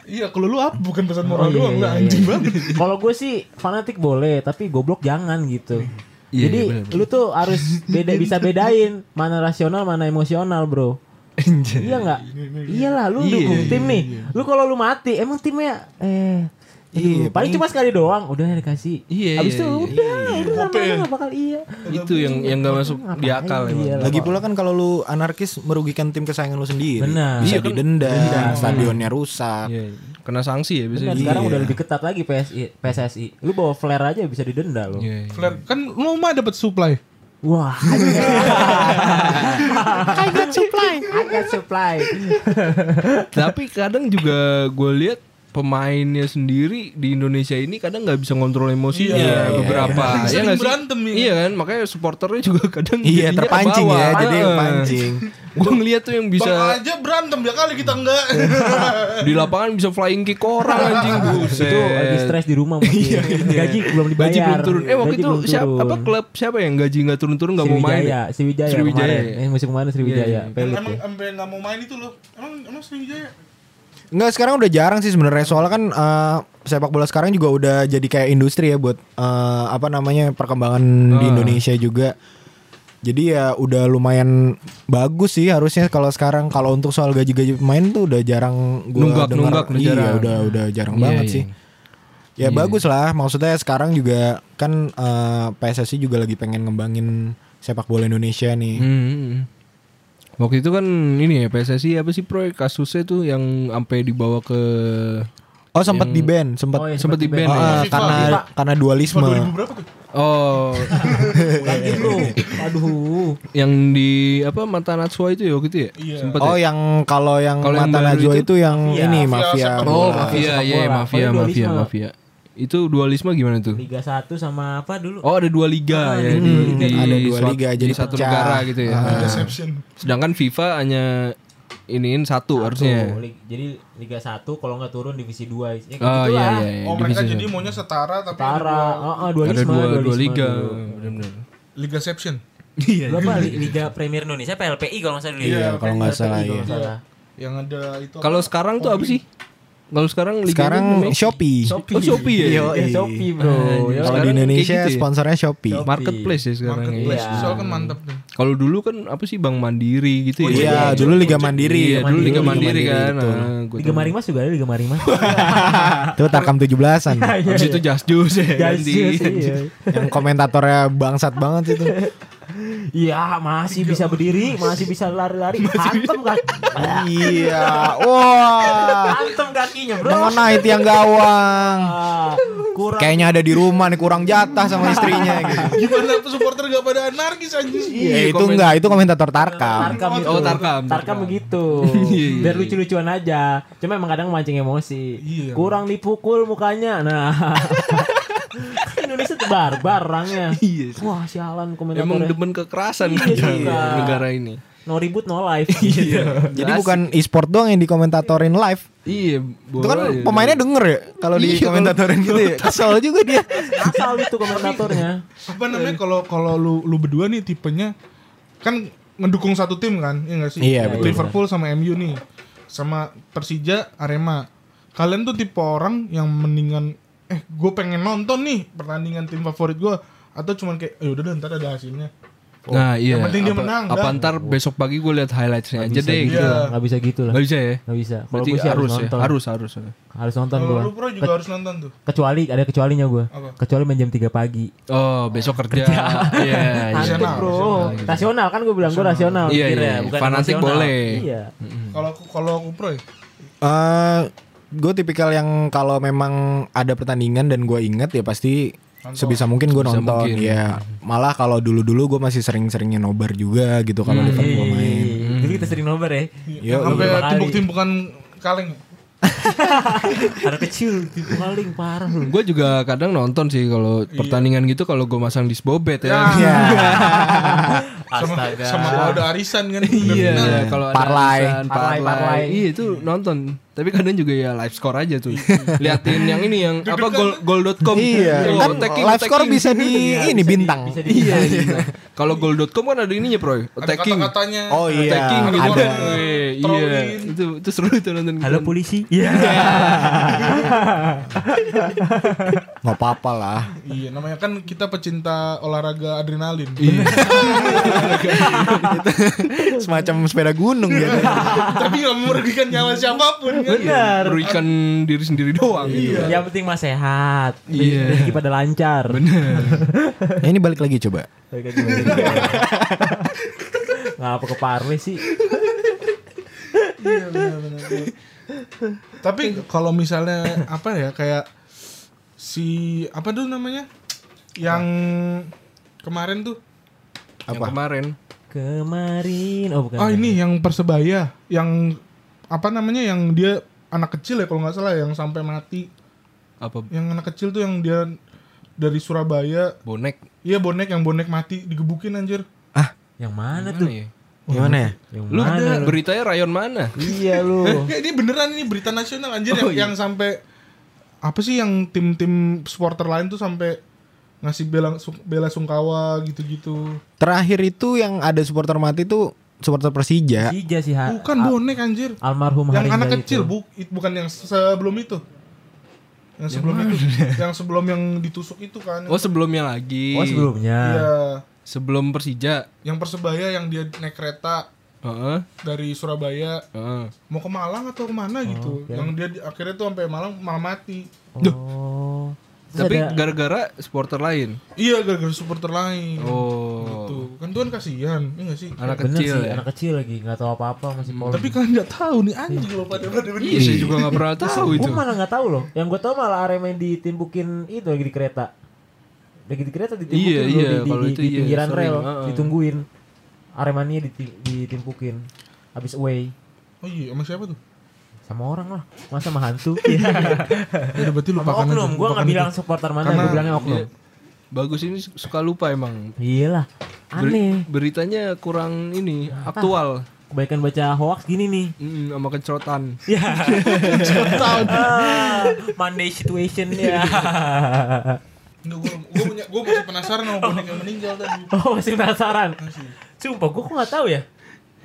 Iya, kalau lu apa bukan pesan moral Oh, iya, doang, iya, nggak iya. anjing banget. Kalau gue sih fanatik boleh, tapi goblok jangan gitu. Iya, Jadi iya, benar, lu tuh harus beda (laughs) bisa bedain mana rasional mana emosional bro. iya nggak? Iyalah lu Iya, dukung iya, tim nih. Lu kalau lu mati emang timnya eh Iya, Iya, paling cuma sekali doang, udah dikasih. Iya, Habis itu iya, iya. udah, itu lama-lama nggak bakal iya. Itu yang yang gak masuk di akal Iya Lagi pula kan kalau lu anarkis merugikan tim kesayangan lu sendiri. Benar. Bisa Iya kan? didenda, stadionnya rusak. Iya, kena sanksi ya Benar, biasanya. sekarang Iya. udah lebih ketat lagi PSI, PSSI. Lu bawa flare aja bisa didenda lo. Iya, iya. Flare kan lu mah dapat supply. Wah, (laughs) I got supply. I got supply. Tapi kadang juga gue lihat pemainnya sendiri di Indonesia ini kadang nggak bisa ngontrol emosinya Iya, beberapa iya. ya Sering nggak sih? berantem ya. iya kan makanya supporternya juga kadang Iya, terpancing ya, jadi pancing. (laughs) gue ngeliat tuh yang Bang bisa aja berantem ya kali kita enggak. (laughs) di lapangan bisa flying kick orang anjing buset Itu lagi stres di rumah mungkin. Gaji belum dibayar. gaji belum turun eh waktu Gaji itu belum siapa turun. apa klub siapa yang gaji nggak turun-turun nggak mau main Sriwijaya, Sriwijaya, kemarin. Eh, musim kemarin Sriwijaya, Iya, iya. pelit emang ya. sampai nggak mau main itu loh. Emang emang Sriwijaya. Enggak sekarang udah jarang sih sebenarnya soalnya kan eh, sepak bola sekarang juga udah jadi kayak industri ya buat eh, apa namanya perkembangan di Ah. Indonesia juga. Jadi ya udah lumayan bagus sih harusnya kalau sekarang kalau untuk soal gaji-gaji pemain tuh udah jarang gua Nunggak- dengar. nunggak Iya, jarang. udah udah jarang Iya, banget iya. sih. Ya bagus lah maksudnya sekarang juga kan eh, PSSI juga lagi pengen ngembangin sepak bola Indonesia nih. Hmm. Waktu itu kan ini ya PSSI apa sih proyek kasusnya tuh yang sampai dibawa ke Oh sempat di ban, sempat Oh, iya, sempat di ban Oh, ya. eh, karena FIFA. karena dualisme. FIFA 2000 berapa tuh? Oh, (laughs) Lagi bro. Aduh. yang di apa mata Natsua itu ya waktu itu ya? Iya. Sempet Oh ya? yang kalau yang yang mata najwa itu? itu, yang Mafia. ini Mafia mafia. Oh, mafia, iya, bola. mafia, mafia, dualisme. mafia. Itu dualisme gimana tuh? Liga 1 sama apa dulu? Oh, ada dua liga Ah, ya di- di, di- ada dua suat- liga, di jadi satu pecah. negara gitu ya. Ah. Deception. Sedangkan FIFA hanya iniin satu, harusnya. Tuh, lig- jadi Liga 1 kalau nggak turun divisi 2. Ya, kayak Oh iya iya. iya, Oh mereka divisi jadi satu. maunya setara tapi Tara, ada dua oh, oh, dualisme, ada dua, dua liga, benar-benar. Liga Seption. Iya. Berapa Li- Liga Premier Indonesia apa LPI kalau nggak salah dulu ya? Iya, kalau nggak salah iya. nggak salah. Yang ada itu Kalau sekarang tuh apa sih? Kalau sekarang liganya Sekarang namanya- Shopee. Oh Shopee ya. Yo, Ya iya. Shopee bro. Ya, Kalau di Indonesia gitu ya? sponsornya Shopee. Shopee. Marketplace ya sekarang. Marketplace ya. Iya. soal kan mantap tuh. Kalau dulu kan apa sih Bank Mandiri gitu ya? Iya, dulu Liga Mandiri. Iya, dulu Liga Mandiri kan. betul. Nah, gua Liga tahu. Marimas juga ada Liga Marimas. (laughs) Itu Tarkam 17-an. Habis itu Just Juice ya. Iya. Yang komentatornya bangsat banget itu. Iya masih bisa berdiri, masih bisa lari-lari. Hantem kaki. iya. (laughs) Wah. Hantem kakinya bro. Mengenai tiang gawang. Ah, kurang. Kayaknya ada di rumah nih kurang jatah sama istrinya (laughs) gitu. Gimana supporter gak pada anarkis anjing? Ya, itu enggak, itu komentator Tarkam. Tarkam itu. Oh, Tarkam, Tarkam Tarkam. begitu. (laughs) Iya, iya, Biar lucu-lucuan aja. Cuma emang kadang mancing emosi. Iya. Kurang dipukul mukanya. Nah. Indonesia tuh barbar orangnya. (laughs) Iya. Wah, sialan Emang komentatornya. demen kekerasan Iya kan juga. negara ini. No ribut no life. Iya. Jadi bukan e-sport doang yang dikomentatorin live. Iya, Itu kan bola ya. pemainnya denger ya kalau Iya, kalau- komentatorin gitu ya. Kesel juga dia. Asal itu komentatornya. Apa namanya kalau kalau lu lu berdua nih tipenya kan ngedukung satu tim kan? Iya gak sih? Iya, betul. Liverpool sama MU nih. Sama Persija, Arema. Kalian tuh tipe orang yang mendingan eh gue pengen nonton nih pertandingan tim favorit gue atau cuman kayak eh udah deh ntar ada hasilnya. Nah, iya. yang penting dia apa, menang, Apa dah. ntar besok pagi gue lihat highlightsnya aja Bisa deh gitu gitu. lah. Nggak bisa gitu lah. Gak bisa ya? Nggak bisa. Kalau gue sih harus, harus ya, nonton. harus harus. Harus nonton gue. lu pro juga harus nonton tuh. Kecuali ada kecualinya gue. Kecuali main jam 3 pagi. Oh, besok kerja. Iya, iya. Antum Rasional, bro. rasional. Rasional kan gue bilang gue rasional. Iya, mikirnya, iya. bukan Fanatik boleh. Iya. Kalau kalau aku pro ya. Gue tipikal yang kalau memang ada pertandingan dan gue inget ya pasti sebisa mungkin gue nonton. mungkin. Ya malah kalau dulu-dulu gue masih sering-seringnya nobar juga gitu kalau Liverpool main. Iya. Dulu kita sering nobar ya. Yo, Sampai timbuk-timbukan kaleng. (laughs) Anak kecil tipu maling parah lu. Gue juga kadang nonton sih kalau pertandingan gitu kalau gue masang di Bobet ya. Ya. (laughs) sama Astaga. sama kalau ada arisan kan. Iya, kalau ada Parlay. arisan, Parlay, parlay. parlay. Iya itu nonton. Tapi kadang juga ya live score aja tuh. Liatin yang ini yang apa gol gol.com. Iya, Oh, kan attacking, live score attacking. bisa di ini bintang. Bisa di Iya, iya. Kalau gol.com kan ada ininya, Bro. Ada Attacking. kata-katanya. Oh iya, Attacking gitu. Ada. kan. Iya, itu itu seru itu nonton. Halo polisi. Iya. (laughs) nggak apa-apa lah. Iya, namanya kan kita pecinta olahraga adrenalin. Iya. (laughs) Semacam sepeda gunung gitu. Tapi nggak merugikan nyawa siapa pun. Benar. Merugikan diri sendiri doang gitu. Yang penting mah sehat. Iya. Rezeki pada lancar. Bener. Ya, (laughs) ini balik lagi coba. Ngapa ke Parley sih? Tapi kalau misalnya apa ya kayak si apa tuh namanya? Yang kemarin tuh Yang kemarin Kemarin. Oh bukan. Oh ini yang persebaya yang apa namanya yang dia anak kecil ya kalau nggak salah yang sampai mati apa yang anak kecil tuh yang dia dari Surabaya bonek iya bonek yang bonek mati digebukin anjir Yang mana Mana tuh? ya? Gimana ya? Yang Lu mana? lu? beritanya rayon mana? Iya lu. (laughs) ini beneran ini berita nasional anjir Oh, yang, iya. yang sampai apa sih yang tim-tim supporter lain tuh sampai ngasih bela bela sungkawa gitu-gitu Terakhir itu yang ada supporter mati tuh supporter Persija. Sija sih ha. bukan bonek anjir Almarhum yang anak itu. kecil bu it- bukan yang sebelum itu yang sebelum itu yang sebelum yang ditusuk itu kan Oh sebelumnya lagi. Oh sebelumnya. Iya, Sebelum Persija. yang persebaya yang dia naik kereta Heeh. dari Surabaya Heeh. mau ke Malang atau ke mana gitu oke. yang dia di- akhirnya tuh sampai Malang malah mati Oh. Terus Tapi ada- gara-gara supporter lain. iya gara-gara supporter lain Oh. gitu kan tuh kan kasihan ya gak sih Anak Bener kecil sih, ya. anak kecil lagi nggak tahu apa-apa masih polos. tapi kalian nggak tahu nih anjing loh pada pada Iya, saya juga nggak pernah tahu itu. Gue malah nggak tahu loh. Yang gue tahu malah Arema yang ditimpukin itu lagi di kereta. Lagi di kereta ditimpukin Iya, iya, di, di, kalau di, itu di iya, pinggiran sering, rel heeh. ditungguin. Aremania diti- ditimpukin. Habis away oh iya sama siapa tuh sama orang lah. Masa sama hantu? (laughs) ya udah berarti sama lupakan oknum. Gue nggak bilang supporter mana, gue bilangnya oknum. Iya. Bagus ini suka lupa emang. Iyalah. Ber- Aneh. beritanya kurang ini aktual. Kebanyakan baca hoax gini nih. Mm, sama kencrotan. Ya. Ah, Monday situation ya. Enggak, gue, gue, punya, gue masih penasaran sama bonek yang meninggal tadi Oh masih penasaran. Sumpah gue kok nggak tahu ya.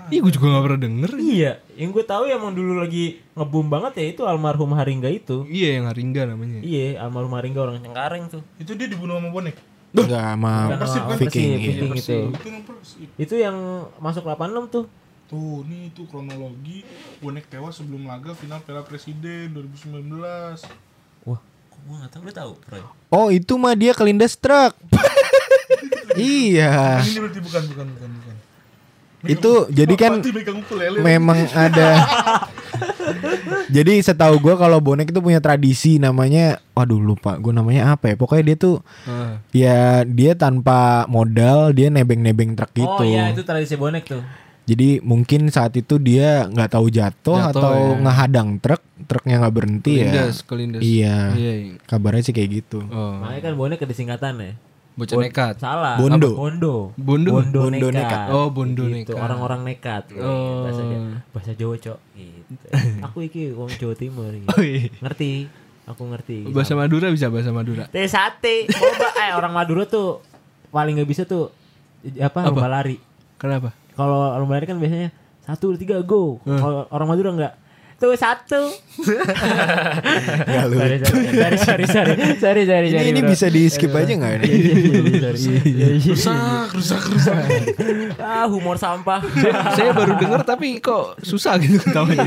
Ih, gue juga gak pernah denger. Iya, yang gue tahu emang dulu lagi ngebum banget ya itu almarhum Haringga itu. Iya, yang Haringga namanya. Iya, almarhum Haringga orang Cengkareng tuh. Itu dia dibunuh sama bonek. Enggak sama Persib kan? Persib, Viking, Viking iya. itu. Itu yang Persib. Itu yang masuk 86 tuh. Tuh, nih itu kronologi bonek tewas sebelum laga final Piala Presiden 2019. Wah, kok gue gak tahu, lu tahu, Proy? Oh itu mah dia kelindas (laughs) truk. iya. Ini berarti bukan bukan bukan bukan. Itu jadi kan memang ada. (laughs) jadi setahu gua kalau bonek itu punya tradisi namanya, waduh lupa gue namanya apa ya. Pokoknya dia tuh Ah. ya dia tanpa modal dia nebeng-nebeng truk gitu. Oh iya, itu tradisi bonek tuh. Jadi mungkin saat itu dia nggak tahu jatuh, atau ya. ngehadang truk, truknya nggak berhenti Kelindas, ya. kelindas. Iya. Iya, iya. Kabarnya sih kayak gitu. Oh. Makanya kan bonek ada singkatan ya. Bocah Bon- nekat. Salah. Bondo. Apa? Bondo. Bondo. Bondo, Bondo nekat. nekat. Oh, bondo gitu. nekat. Orang-orang nekat. gitu. Oh. Bahasa bahasa Jawa, Cok. Gitu. (laughs) Aku iki wong Jawa Timur gitu. Oh, iya. Ngerti. Aku ngerti. Bahasa Madura bisa bahasa Madura. Teh sate. Coba eh orang Madura tuh paling nggak bisa tuh apa, Apa? lomba lari. Kenapa? Kalau lomba lari kan biasanya satu tiga go. Hmm. Kalau orang Madura enggak. Tuh satu. Nggak lucu. sorry, sorry, sorry, sorry, sorry, sorry, Ini, sorry, ini bro. bisa di skip aja nggak ini? (laughs) iya, iya. Iya. Rusak, rusak, rusak. Ah, humor sampah. Saya baru denger tapi kok susah gitu ketawanya.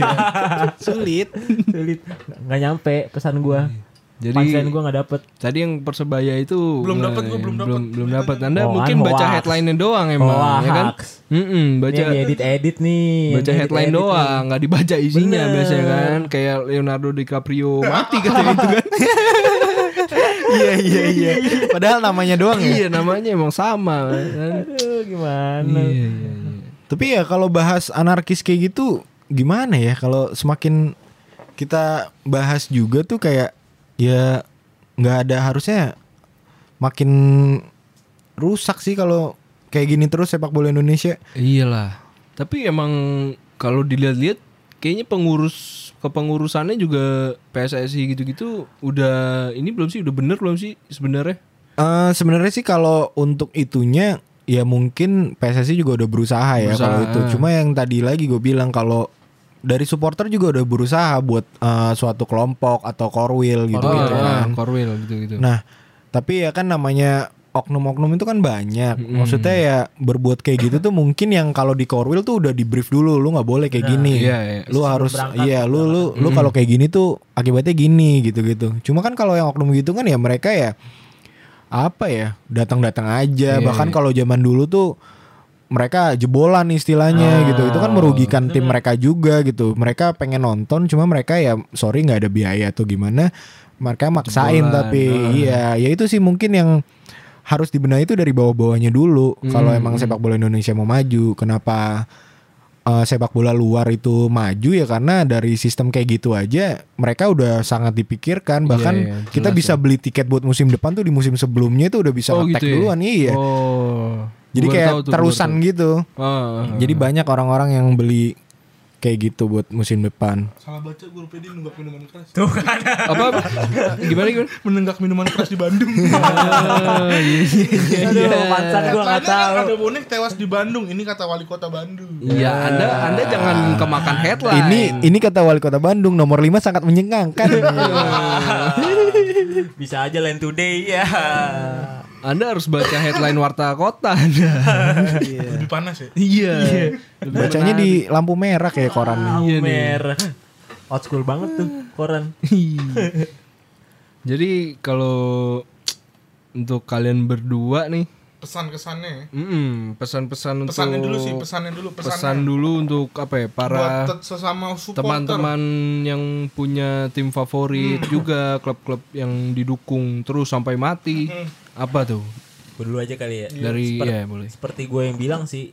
Sulit. Sulit. Nggak nyampe pesan gua. Jadi Punchline gua nggak dapet. tadi yang persebaya itu Belum dapet gua, belum dapet. belum belum dapat. Anda Oh, mungkin kan baca hoax. headline-nya doang emang Hoax. ya kan? Mm-mm, baca Baca edit edit nih. baca headline edit-edit doang, nggak dibaca isinya Bener. biasanya kan. Kayak Leonardo DiCaprio mati katanya itu kan. (laughs) iya iya iya. Padahal namanya doang ya. iya, namanya emang sama kan. Aduh, gimana? Iya, iya, iya. Tapi ya kalau bahas anarkis kayak gitu gimana ya kalau semakin kita bahas juga tuh kayak ya nggak ada harusnya makin rusak sih kalau kayak gini terus sepak bola Indonesia. Iyalah. Tapi emang kalau dilihat-lihat kayaknya pengurus kepengurusannya juga PSSI gitu-gitu udah ini belum sih udah bener belum sih sebenarnya? Eh sebenarnya sih kalau untuk itunya ya mungkin PSSI juga udah berusaha ya Berusaha. kalau itu. Cuma yang tadi lagi gue bilang kalau dari supporter juga udah berusaha buat eh, suatu kelompok atau korwil gitu Oh, gitu ah, kan. Korwil gitu-gitu. Nah, tapi ya kan namanya oknum-oknum itu kan banyak. Maksudnya ya berbuat kayak gitu tuh mungkin yang kalau di Korwil tuh udah di brief dulu, lu nggak boleh kayak gini. iya, iya. Lu harus iya lu lu lu kalau kayak gini tuh akibatnya gini gitu-gitu. Cuma kan kalau yang oknum gitu kan ya mereka ya apa ya datang-datang aja. Iya, Bahkan iya. kalau zaman dulu tuh mereka jebolan istilahnya gitu. Itu kan merugikan tim mereka juga gitu. Mereka pengen nonton cuma mereka ya sorry nggak ada biaya atau gimana. Mereka maksain Jebolan, tapi ah. iya ya itu sih mungkin yang harus dibenahi itu dari bawah-bawahnya dulu. Kalau Hmm. emang sepak bola Indonesia mau maju kenapa eh, sepak bola luar itu maju? Ya karena dari sistem kayak gitu aja mereka udah sangat dipikirkan. Bahkan iya, kita jelas bisa beli tiket buat musim depan tuh di musim sebelumnya itu udah bisa Oh, ngetek gitu ya? duluan iya. Oh. Jadi baru kayak tahu tuh, terusan gitu tahu. Ah, jadi banyak orang-orang yang beli kayak gitu buat musim depan Salah baca gue rupanya dia nenggak minuman keras. (laughs) apa, apa? Gimana gimana? Menenggak minuman keras di Bandung. (laughs) Ah, iya, iya, iya. Pansan Katanya kan tahu. Ada bonek tewas di Bandung. Ini kata wali kota Bandung. Iya, Anda Anda jangan kemakan headline. ini ini kata wali kota Bandung nomor 5 sangat menyengangkan Bisa aja Land Today ya. Anda harus baca headline warta kota Anda. Lebih panas ya. Iya. bacanya di lampu merah kayak koran Iya nih. merah. Old school banget tuh koran. Jadi kalau untuk kalian berdua nih, Pesan kesannya. mm, pesan-pesan untuk Pesannya dulu sih, pesannya dulu, pesannya. pesan dulu untuk apa ya Buat para tet- sesama supporter. teman-teman yang punya tim favorit juga klub-klub yang didukung terus sampai mati. Hmm. Apa tuh? Gue dulu aja kali ya. Dari Seper- ya boleh. Seperti gue yang bilang sih,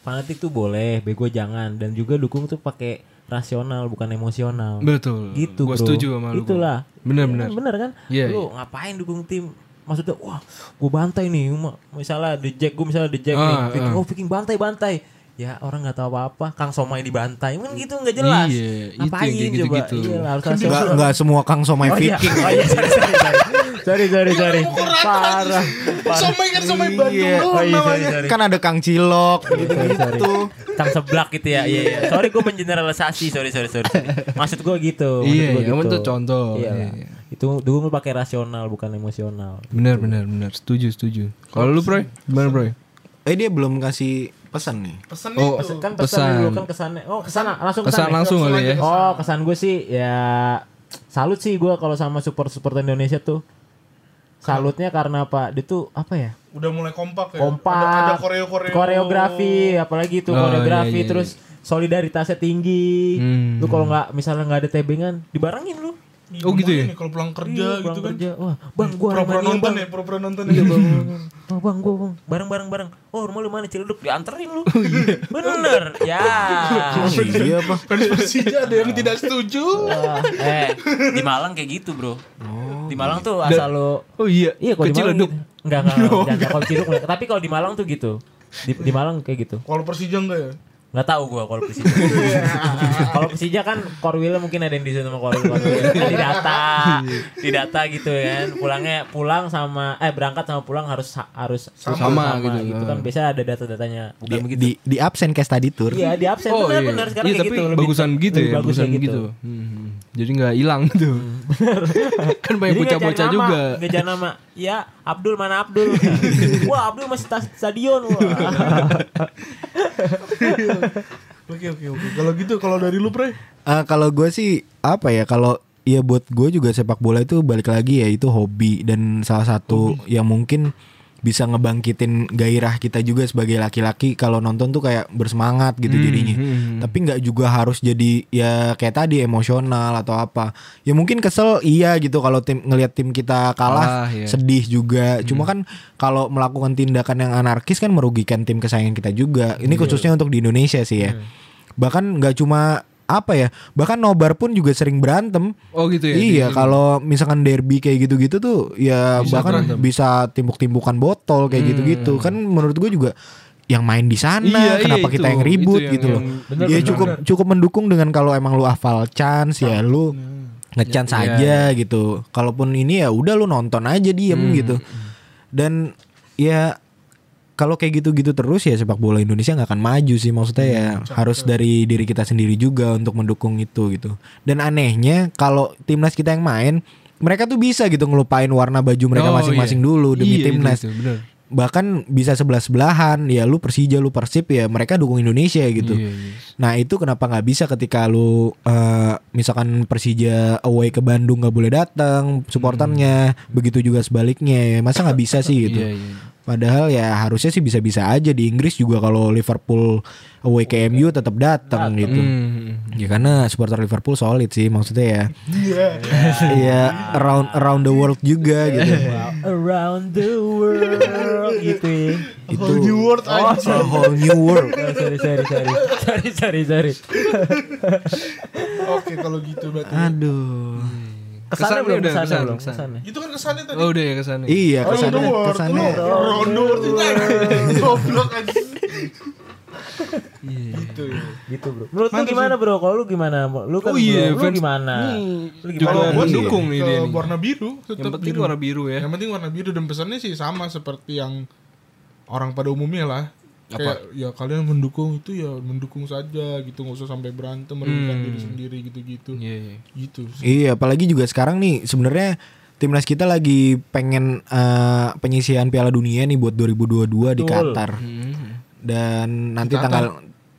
fanatik tuh boleh, bego jangan dan juga dukung tuh pakai rasional bukan emosional. Betul. gitu Gua bro. setuju sama lu. Itulah. Bener-bener. Bener kan? Iya, lu ngapain dukung tim? Maksudnya, wah, gue bantai nih, misalnya The Jack, gue misalnya The Jack Ah, nih, Viking, ah. oh Viking bantai bantai. ya orang nggak tahu apa-apa Kang Somai dibantai kan gitu nggak jelas Iya, itu ngapain kayak coba gitu-gitu. iya harus Enggak rasional enggak semua Kang Somai oh iya Viking. oh iya sorry sorry sorry sorry sorry parah parah Somai kan somai Bandung Iya. Oh iya, sorry, namanya. sorry. Kan ada Kang Cilok sorry. gitu-gitu. Kang seblak gitu ya iya, iya. sorry gue mengeneralisasi sorry sorry sorry maksud gue gitu maksud Iya, gua iya, gitu. itu contoh. iya Iya, iya. Itu dulu pakai rasional bukan emosional Benar, benar, benar. Setuju, setuju. Kalau lu, Bro? Gimana, Bro? Eh dia belum kasih pesan nih. Pesan Oh, itu. kan pesan, Pesan. dulu kan kesannya oh ke sana langsung Kesan ke sana langsung kali ya. Oh, kesan gue sih ya salut sih gue kalau sama support support Indonesia tuh. Salutnya karena apa? Dia tuh apa ya? Udah mulai kompak ya. Kompak. Ada, ada koreo koreo. Koreografi, apalagi itu Oh, koreografi iya, iya, terus solidaritasnya tinggi. Hmm. Lu kalau nggak misalnya nggak ada tebengan, dibarengin lu. Iya, Oh, gitu ya? Kalau pulang kerja Iya, gitu pulang kan. kerja. Wah, Bang, gua Pura-pura nonton Bang. ya, pura-pura nonton Iya ya. bang, (laughs) bang, bang. Oh bang, gua bang, bareng bareng bareng. Oh rumah lu mana Ciledug dianterin lu. Bener, ya. iya? (laughs) Fans Persija ada yang tidak setuju. Wah, eh di Malang kayak gitu bro. di Malang tuh asal lu Oh iya. iya kalau di Kecil Malang gitu. enggak enggak, enggak, jangan (laughs) kalau Ciledug tapi kalau di Malang tuh gitu di, di Malang kayak gitu Kalau Persija enggak ya? Nggak tahu gua kalau Persija (laughs) kalau Persija kan Korwil mungkin ada yang di sana sama Korwil di data di data gitu kan pulangnya pulang sama eh berangkat sama pulang harus harus Sama gitu. kan biasa ada data-datanya bukan Di, begitu di, di absen kayak study tour. Iya di absen Oh benar iya. benar sekarang Iya, kayak tapi gitu. Lebih- bagusan gitu lebih ya, bagus bagusan kayak gitu. Hmm. Jadi nggak hilang tuh. (laughs) kan banyak bocah-bocah juga. Nggak cari nama. Ya Abdul mana Abdul? (laughs) Wah Abdul masih tas stadion. Wah. (laughs) Oke oke oke. Kalau gitu kalau dari lu, Pre? Eh, kalau gue sih apa ya kalau ya buat gue juga sepak bola itu balik lagi ya itu hobi dan salah satu yang mungkin bisa ngebangkitin gairah kita juga sebagai laki-laki kalau nonton tuh kayak bersemangat gitu Hmm, jadinya. hmm. Tapi nggak juga harus jadi ya kayak tadi emosional atau apa. Ya mungkin kesel iya gitu kalau tim ngelihat tim kita kalah Kalah, ya. sedih juga. Cuma kan kalau melakukan tindakan yang anarkis kan merugikan tim kesayangan kita juga. Ini khususnya untuk di Indonesia sih ya. Bahkan nggak cuma apa ya, bahkan nobar pun juga sering berantem. Oh gitu ya. iya, kalau misalkan derby kayak gitu-gitu tuh ya Bisa bahkan berantem. bisa timbuk-timbukan botol kayak Hmm. gitu-gitu. Kan menurut gue juga yang main di sana Iya, iya, kenapa itu. kita yang ribut Itu yang- gitu loh. Bener, ya bener, cukup cukup mendukung dengan kalau emang lu hafal chance ya lu ngechance Iya, aja gitu. Kalaupun ini ya udah lu nonton aja diem Hmm, gitu. Dan ya kalau kayak gitu-gitu terus ya sepak bola Indonesia nggak akan maju sih maksudnya ya harus dari diri kita sendiri juga untuk mendukung itu gitu. Dan anehnya kalau timnas kita yang main mereka tuh bisa gitu ngelupain warna baju mereka Oh, masing-masing iya. dulu demi Iya, itu, timnas itu, bener. bahkan bisa sebelah sebelahan ya lu Persija lu Persib ya mereka dukung Indonesia gitu Iya, iya. nah itu kenapa nggak bisa ketika lu eh, misalkan Persija away ke Bandung nggak boleh datang supporternya begitu juga sebaliknya ya masa nggak bisa sih gitu Iya, iya. Padahal ya harusnya sih bisa-bisa aja di Inggris juga kalau Liverpool away ke MU tetap datang gitu Hmm. ya karena supporter Liverpool solid sih maksudnya ya Iya. ya around around the world juga gitu Around the world (laughs) gitu ya. itu Whole new world aja. a whole new world (laughs) Oh, sorry sorry sorry sorry sorry sorry. Oke kalau gitu berarti. aduh Kesannya Kesannya belum udah, kesannya kesan, belum kesan. kesannya. Itu kan kesannya tadi. Oh udah ya ke sana. Iya kesannya world. kesannya Lu world itu. Goblok aja. Iya. Gitu ya. Gitu bro. Menurut lu Mantap gimana bro? Kalau lu gimana? Lu kan Oh iya, bro, lu fans- gimana? Lu juga gimana? Kalau gua sih mendukung nih ke dia warna biru tetap Yang penting biru. warna biru ya. Yang penting warna biru dan pesannya sih sama seperti yang orang pada umumnya lah. Kayak ya kalian mendukung itu ya mendukung saja gitu nggak usah sampai berantem merugikan Hmm. diri sendiri gitu-gitu. Iya, iya. Gitu. sih. Iya apalagi juga sekarang nih sebenarnya timnas kita lagi pengen eh, penyisihan Piala Dunia nih buat 2022 di Betul. Qatar Hmm. dan nanti Qatar? tanggal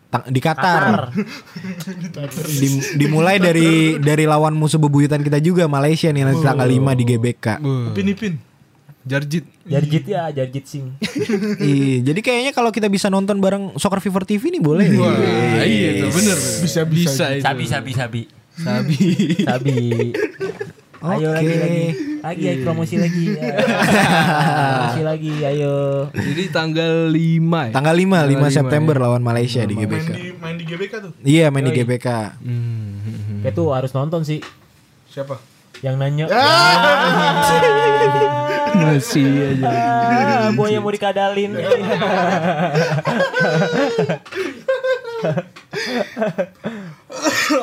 tang- di Qatar, Qatar. Dim- dimulai dari dari lawan musuh bebuyutan kita juga Malaysia nih nanti tanggal 5 di GBK. Buh. Ipin Ipin. Jarjit. Jarjit ya, Jarjit Singh. (laughs) Iya, jadi kayaknya kalau kita bisa nonton bareng Soccer Fever TV nih boleh nih. Wah, iya tuh bener. Bisa, bisa. itu. Sabi sabi sabi. Sabi. Sabi. Ayo lagi Oke. lagi. Lagi ayo promosi lagi. (laughs) Ya. promosi lagi ayo. Jadi tanggal 5 ya? Tanggal 5, 5 Tanggal September ya. lawan Malaysia di Main GBK. di main di GBK tuh. Iya, main di Yoi. GBK. Hmm. Kayak tuh harus nonton sih. Siapa? Yang nanya. Masih aja. Ah, yang mau dikadalin.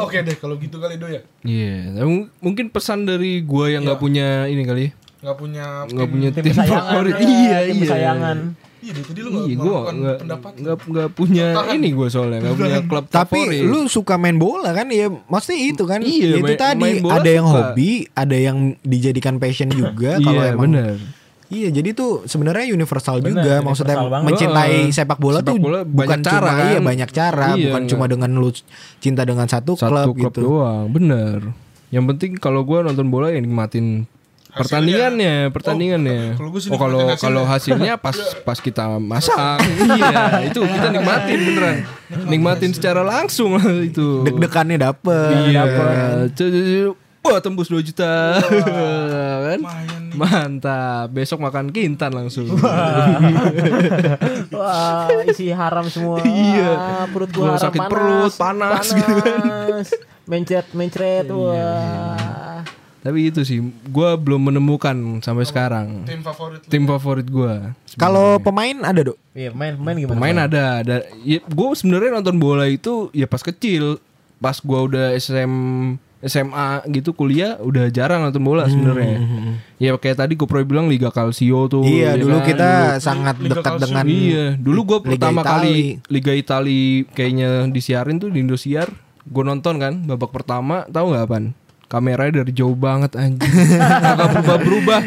Oke deh kalau gitu kali do ya. Iya, mungkin pesan dari gua yang nggak punya ini kali ya. Nggak punya Nggak tim- punya Tim favorit. ya, Iya, tim iya. Iya tadi lu Iya, nggak gua nggak pendapat. nggak nggak punya Tahan. ini gua soalnya nggak punya klub Tapi favorit. lu suka main bola kan ya Maksudnya itu kan Iya, Itu main- tadi main bola Ada yang suka. hobi Ada yang dijadikan passion juga (laughs) Kalau iya, emang bener. Iya jadi tuh sebenarnya universal Bener, juga Maksudnya universal banget. mencintai sepak bola Sepak tuh bola Bukan cara, cuma kan? Iya banyak cara Iya, Bukan enggak. cuma dengan lu cinta dengan satu, Satu klub, klub, gitu doang, bener. Yang penting kalau gua nonton bola ya nikmatin pertandingannya, pertandingannya. kalau gua sih oh kalau kalau hasilnya pas pas kita masak, (laughs) iya itu kita nikmatin beneran, nikmatin secara langsung lah itu. Deg-degannya dapet Iya, cu- cu- Wah tembus 2 juta kan? Lumayan nih. Mantap. Besok makan kintan langsung. Wah, (laughs) isi haram semua. Iya. Perut Gua gua haram sakit panas, perut, panas gitu kan. panas. Mencret, mencret. Iya, Wah. Tapi itu sih, gua belum menemukan sampai sekarang Tim favorit lu. tim favorit gua. Kalau pemain ada dok Iya, main main gimana? Pemain ada, ada. Ya, gue sebenarnya nonton bola itu ya pas kecil, pas gua udah SM SMA gitu kuliah udah jarang nonton bola sebenarnya. Ya kayak tadi GoPro bilang Liga Calcio tuh. Iya ya dulu kan? kita Dulu- sangat Liga dekat Calcio. dengan Iya, dulu gue pertama Itali. kali Liga Itali kayaknya disiarin tuh di Indosiar. Gue nonton kan babak pertama, tahu nggak apaan? Kameranya dari jauh banget anjing. (laughs) Kagak berubah-berubah.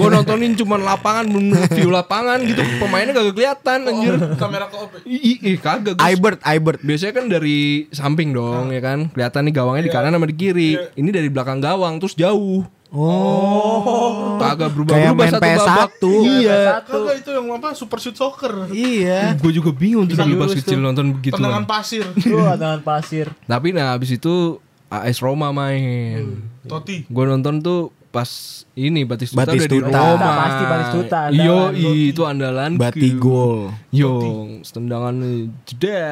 Gue nontonin cuman lapangan, view lapangan gitu. Pemainnya kagak kelihatan anjir. Kamera ke OP. Ih, ih, kagak. Gus. Ibert Ibert Biasanya kan dari samping dong ya kan. Kelihatan nih gawangnya di kanan sama di kiri. Ini dari belakang gawang terus jauh. Oh Kagak Kayak berubah-berubah main satu PS1 babak. Iya. Kagak itu yang apa Super Shoot Soccer. Iya Gue juga bingung tuh dulu pas kecil tuh. nonton begitu. Tendangan pasir. Wah, dengan pasir. Tapi nah habis itu AS Roma main. Toti. Gue nonton tuh pas ini Batistuta, udah di Batistuta. Roma. Pasti Batistuta, Iyo, andalan. itu andalan. Batigol Yo, tendangan jeda.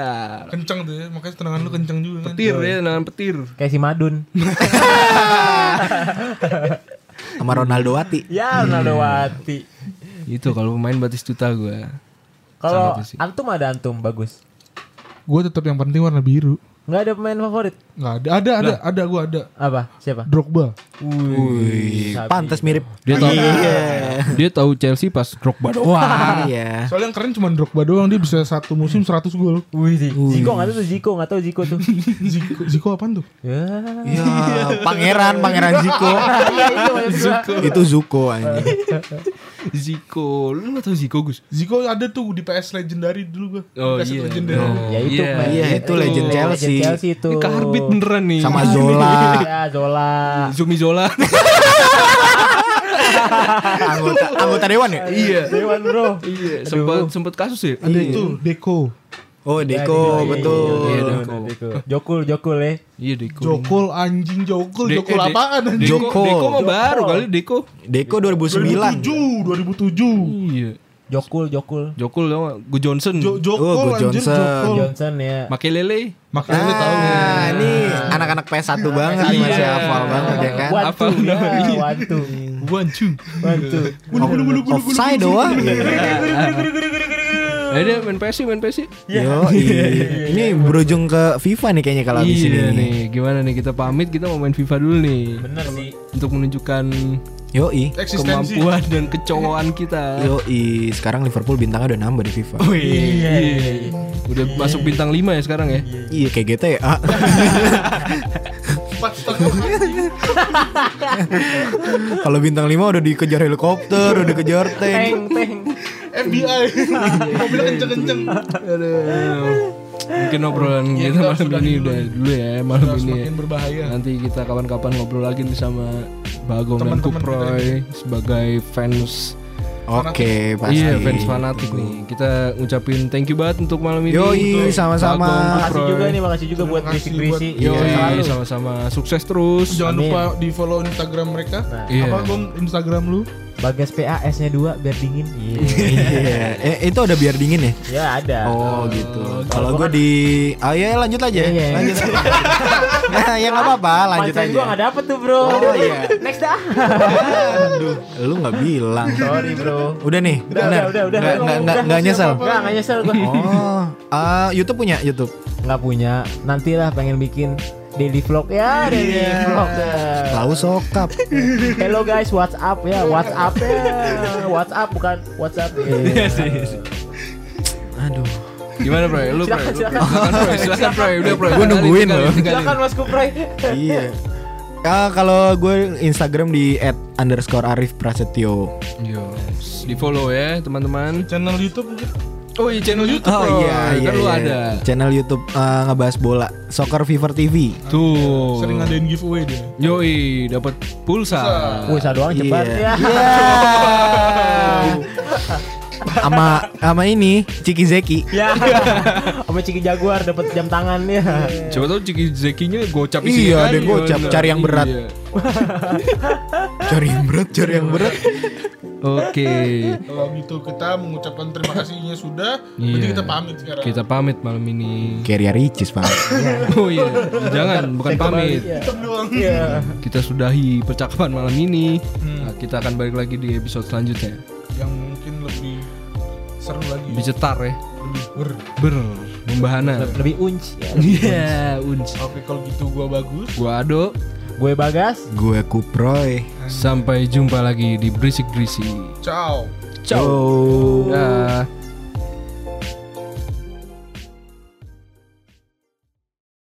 Kenceng tuh ya. Makanya tendangan lu kenceng juga kan. Petir ya, tendangan petir. Kayak si Madun. (laughs) Sama Ronaldo Wati ya, Ronaldo Wati. Itu kalau pemain Batistuta gue. Kalau antum ada antum bagus. Gue tetap yang penting warna biru. Nggak ada pemain favorit. Nggak ada. Ada ada ada gue ada. Apa? Siapa? Drogba. Wih, pantas mirip. Dia tahu Iya. dia tahu Chelsea pas Drogba doang. Iya. (laughs) Soalnya yang keren cuma Drogba doang dia bisa satu musim 100 gol. Wih, Ziko nggak tahu tuh Ziko nggak tahu Ziko tuh. (laughs) Ziko, Ziko apaan tuh? ya. Iya, pangeran, pangeran Ziko. (laughs) Itu Zuko anjing. Ziko, lu gak tahu Ziko Gus? Ziko ada tuh di PS Legendary dulu gue. Oh, PS iya. Legendary. Oh. Ya itu, Iya. men. Iya, itu legend Chelsea. Chelsea itu. Ini karbit beneran nih. Sama Zola, (laughs) Ya, Zola. Zumi Zola. (laughs) anggota anggota dewan ya? iya. Dewan, Bro. Iya, sempat sempat kasus ya? Ada itu Deko. Oh, Ya, Deko, Iya, betul. Iya, Deko. Jokul, Jokul ya. Iya Deko. Jokol anjing Jokol. De- eh, de- apaan anjing? Deko, Joko. Deko mah baru kali Deko. Deko 2009. 2007, 2007. Iya. Jokul, Jokul. Jokul gak? Gue Johnson. Jo Oh, Jokol Go anjir Johnson. Jokol. Johnson ya. Makelele. Makanya lu tahu. Ah, ini anak-anak PS1 banget nih masih Iya. hafal banget ya kan. One Hafal two, ya, namanya. one two. One two. One two. Offside doang. Dia main PSI, main PSI. Yo, (laughs) ini berujung ke FIFA nih kayaknya kalau habis Iya ini. nih, gimana nih kita pamit kita mau main FIFA dulu nih. Bener sih. Untuk menunjukkan Yoi. Eksistensi. kemampuan dan kecowaan kita. Yoi, sekarang Liverpool bintangnya udah nambah di FIFA. Wih, iya. Udah masuk bintang 5 ya sekarang ya. Iya kayak GTA. (laughs) Empat. Kalau bintang 5 udah dikejar helikopter, udah dikejar tank. Teng, teng. FBI. Mobilnya kenceng-kenceng. Mungkin obrolan Iya, kita kita malam ini dulu. udah dulu ya malam ini. ya. semakin berbahaya. Nanti kita kapan-kapan ngobrol lagi nih sama Bagong dan Teman-teman Kuproy sebagai fans Oke, pasti. Iya fans fanatik nih Kita ngucapin thank you banget untuk malam ini Yoi, sama-sama. Makasih juga nih, makasih juga buat Iya, Yoi selalu. sama-sama sukses terus Jangan Amin. lupa di follow Instagram mereka. Nah, Iya. Apa Gong Instagram lu? Bagas PA S-nya 2 biar dingin. Iya. Iya. (laughs) Eh, itu ada biar dingin ya? ya ada. Oh gitu. Kalau gue di, oh iya lanjut aja. Iya, iya. Lanjut. (laughs) nah, ya nggak apa-apa, lanjut Punchline aja. gua gak dapet tuh bro. Oh, iya. Next dah. Aduh, lu nggak bilang. Sorry bro. Udah nih, Udah, bener. udah, udah. Nggak- nggak- nggak- nggak nyesel. Enggak, gak nyesel gua. Oh, ah, YouTube punya YouTube. nggak punya. Nantilah pengen bikin daily vlog ya, daily Iya. vlog ya. Tahu sokap. Hello guys, WhatsApp ya, WhatsApp ya, WhatsApp bukan WhatsApp. Iya sih. Aduh. Gimana bro? Lu bro? Silakan, Lu, silakan. Silakan bro, silakan bro. Udah bro. Gua nungguin loh. Silakan Mas Kupray. iya. Ya kalau gue Instagram di @underscore Arif Prasetyo. Yo, di follow ya teman-teman. Channel YouTube mungkin. Oh iya channel YouTube Oh bro. iya, iya, kan lu iya. ada. Channel YouTube eh, ngebahas bola, Soccer Fever TV. Tuh. Sering ngadain giveaway dia. Yoi, dapat pulsa. Pulsa doang cepat Iya. (laughs) ya. (laughs) Sama sama ini Ciki Zeki. Ya. Sama Ciki Jaguar dapat jam tangan ya. Coba tahu Ciki Zekinya gocap Iya, isinya ada kan? gocap, cari yang berat. Iya. Cari yang berat, cari yang berat. Oke. Kalau gitu kita mengucapkan terima kasihnya sudah. Berarti Iya. kita pamit sekarang. Kita pamit malam ini. Carrier Ricis, Pak. (laughs) Oh iya, jangan bukan pamit. Iya. Kita sudahi percakapan malam ini. Hmm. Nah, kita akan balik lagi di episode selanjutnya. Yang mungkin lebih seru lagi. Lebih cetar ya. Lebih ber. Ber membahana. Lebih unc ya. Iya, unj. Oke kalau gitu gua bagus. Gua Ado. Gue Bagas. Gue Kuproy. Sampai jumpa lagi di Berisik Berisik. Ciao. Ciao.